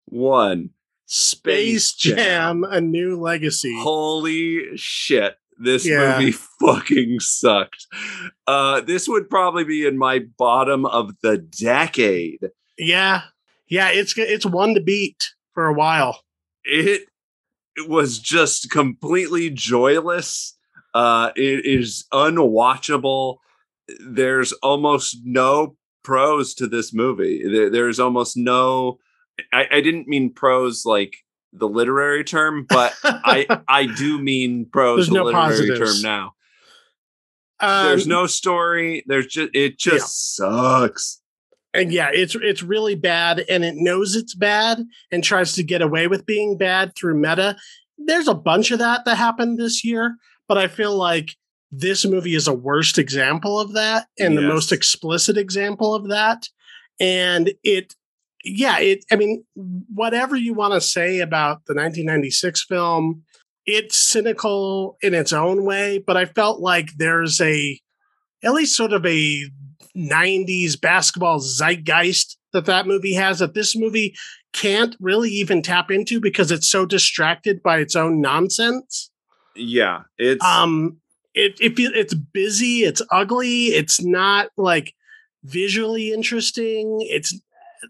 one Space Space Jam. Jam, a new legacy. Holy shit. This Yeah. movie (laughs) fucking sucked. Uh this would probably be in my bottom of the decade. yeah. Yeah, it's it's one to beat for a while. It, it was just completely joyless. Uh it is unwatchable. There's almost no pros to this movie. There, there's almost no I, I didn't mean pros like the literary term, but (laughs) I I do mean prose the no literary positives. term now. Um, There's no story. There's just it just sucks. And yeah, it's it's really bad, and it knows it's bad and tries to get away with being bad through meta. There's a bunch of that that happened this year, but I feel like this movie is a worst example of that and the most explicit example of that. And it, yeah, it, I mean, whatever you want to say about the 1996 film, it's cynical in its own way, but I felt like there's a, at least sort of a 90s basketball zeitgeist that that movie has that this movie can't really even tap into because it's so distracted by its own nonsense. Yeah, it's Um, it, it it's busy, it's ugly, it's not like visually interesting. It's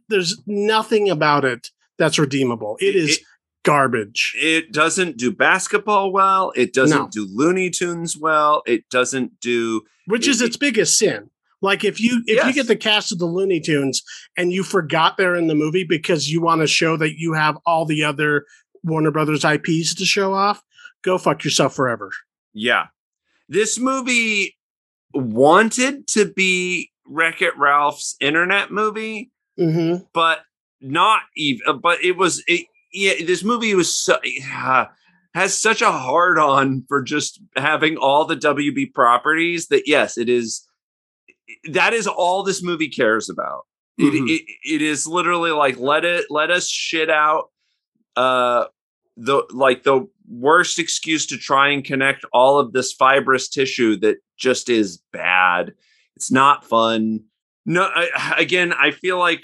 there's nothing about it that's redeemable. It is It- garbage. it doesn't do basketball well. It doesn't No. do Looney Tunes well. It doesn't do which is it- its biggest sin. Like if you if you get the cast of the Looney Tunes and you forgot they're in the movie because you want to show that you have all the other Warner Brothers IPs to show off, go fuck yourself forever. Yeah. This movie wanted to be Wreck It Ralph's internet movie, Mm-hmm. but not even, but it was, it, yeah, this movie was so, uh, has such a hard on for just having all the WB properties that, yes, it is, that is all this movie cares about. It- Mhm. It, it is literally like let it let us shit out uh the like the worst excuse to try and connect all of this fibrous tissue that just is bad. It's not fun. No, I, (sighs) again, I feel like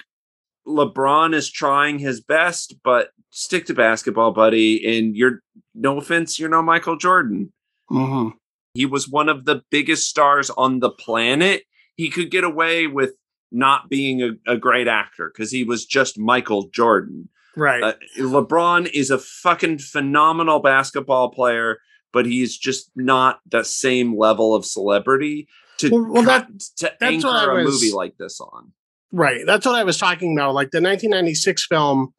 LeBron is trying his best, but stick to basketball, buddy. And you're no offense, you're no Michael Jordan. Mm-hmm. He was one of the biggest stars on the planet. He could get away with not being a, a great actor because he was just Michael Jordan. Right. Uh, LeBron is a fucking phenomenal basketball player, but he's just not the same level of celebrity to Well- well, that- to anchor I a was- movie like this on. Right. That's what I was talking about. Like the 1996 film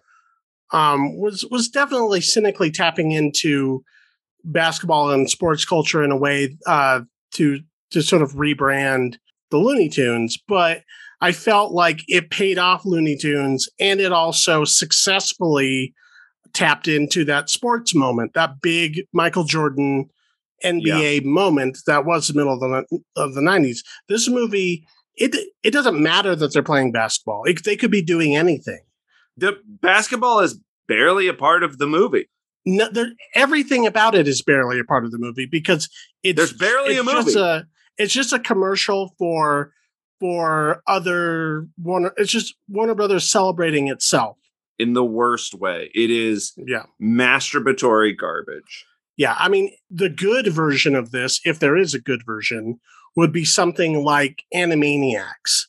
um, was was definitely cynically tapping into basketball and sports culture in a way uh, to to sort of rebrand the Looney Tunes. But I felt like it paid off Looney Tunes, and it also successfully tapped into that sports moment, that big Michael Jordan NBA moment that was the middle of the of the 90s. This movie it it doesn't matter that they're playing basketball. It, they could be doing anything. The basketball is barely a part of the movie. No, there, everything about it is barely a part of the movie because it's There's barely it's a Just movie. a, it's just a commercial for for other Warner. It's just Warner Brothers celebrating itself. in the worst way. It is Yeah, masturbatory garbage. yeah. I mean, the good version of this, if there is a good version, would be something like Animaniacs,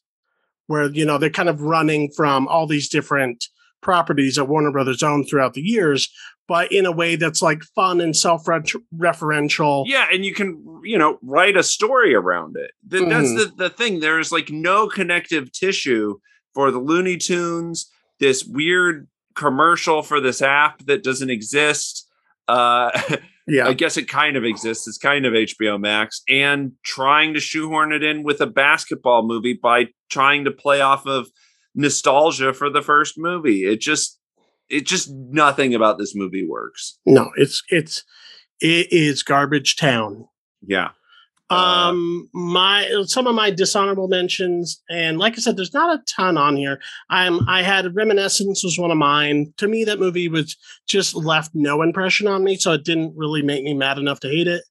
where you know they're kind of running from all these different properties that Warner Brothers owned throughout the years, but in a way that's like fun and self-referential. Yeah, and you can, you know, write a story around it. Th- That's Mhm. the, the thing. There's like no connective tissue for the Looney Tunes, this weird commercial for this app that doesn't exist. Uh, (laughs) Yeah, I guess it kind of exists. It's kind of HBO Max, and trying to shoehorn it in with a basketball movie by trying to play off of nostalgia for the first movie. It just, it just nothing about this movie works. no, it's it's it is garbage town. Yeah. Uh, Um, my some of my dishonorable mentions, and like I said, there's not a ton on here. I'm I had Reminiscence was one of mine. To me, that movie was just left no impression on me, so it didn't really make me mad enough to hate it.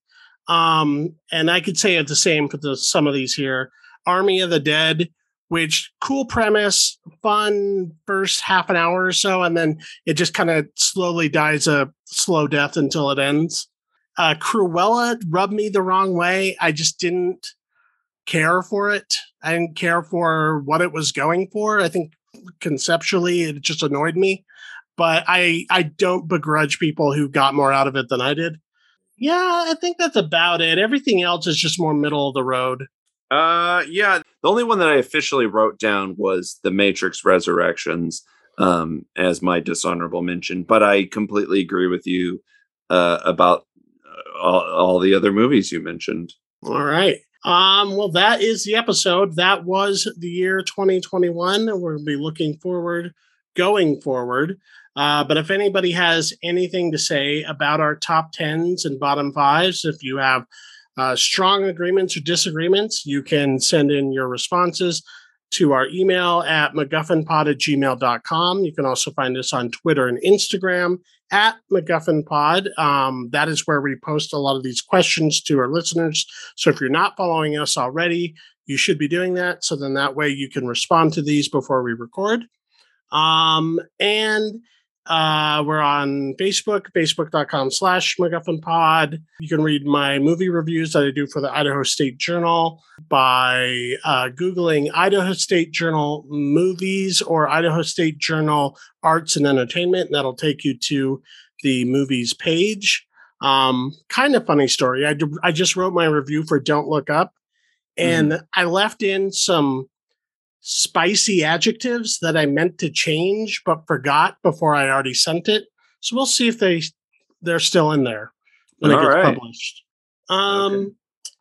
Um, and I could say it the same for the some of these here. Army of the Dead, which cool premise, fun first half an hour or so, and then it just kind of slowly dies a slow death until it ends. Uh, Cruella rubbed me the wrong way. I just didn't care for it. I didn't care for what it was going for. I think conceptually it just annoyed me. But I I don't begrudge people who got more out of it than I did. Yeah, I think that's about it. Everything else is just more middle of the road. Uh, yeah. The only one that I officially wrote down was The Matrix Resurrections um, as my dishonorable mention, but I completely agree with you uh, about uh, all, all the other movies you mentioned. All right. Um, well, that is the episode. That was the year 2021. We'll be looking forward going forward. Uh, but if anybody has anything to say about our top tens and bottom fives, if you have uh, strong agreements or disagreements, you can send in your responses to our email at MacGuffinPod at gmail.com. You can also find us on Twitter and Instagram at MacGuffinPod. Um, that is where we post a lot of these questions to our listeners. So if you're not following us already, you should be doing that. So then that way you can respond to these before we record. Um, and uh, we're on Facebook, facebook.com slash MacGuffin Pod. You can read my movie reviews that I do for the Idaho State Journal by uh, Googling Idaho State Journal movies or Idaho State Journal arts and entertainment. And that'll take you to the movies page. Um, kind of funny story. I, d- I just wrote my review for Don't Look Up and mm-hmm. I left in some spicy adjectives that I meant to change but forgot before I already sent it. So we'll see if they they're still in there when All it gets right. published. Um okay.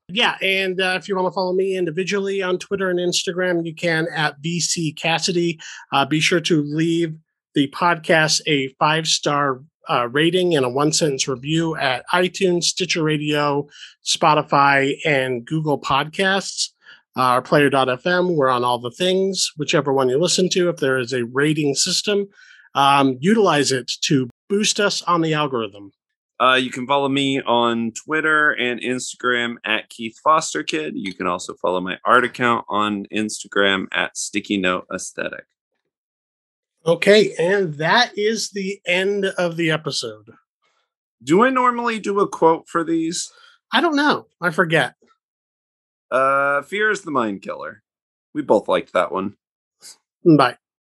yeah, and uh, if you want to follow me individually on Twitter and Instagram, you can at VC Cassidy. Uh, be sure to leave the podcast a five star uh, rating and a one sentence review at iTunes, Stitcher Radio, Spotify, and Google Podcasts our uh, player.fm. We're on all the things, whichever one you listen to. If there is a rating system, um, utilize it to boost us on the algorithm. Uh, you can follow me on Twitter and Instagram at Keith Foster Kid. You can also follow my art account on Instagram at Sticky Note Aesthetic. Okay, and that is the end of the episode. Do I normally do a quote for these? I don't know. I forget. Uh, Fear is the Mind Killer. We both liked that one. Bye.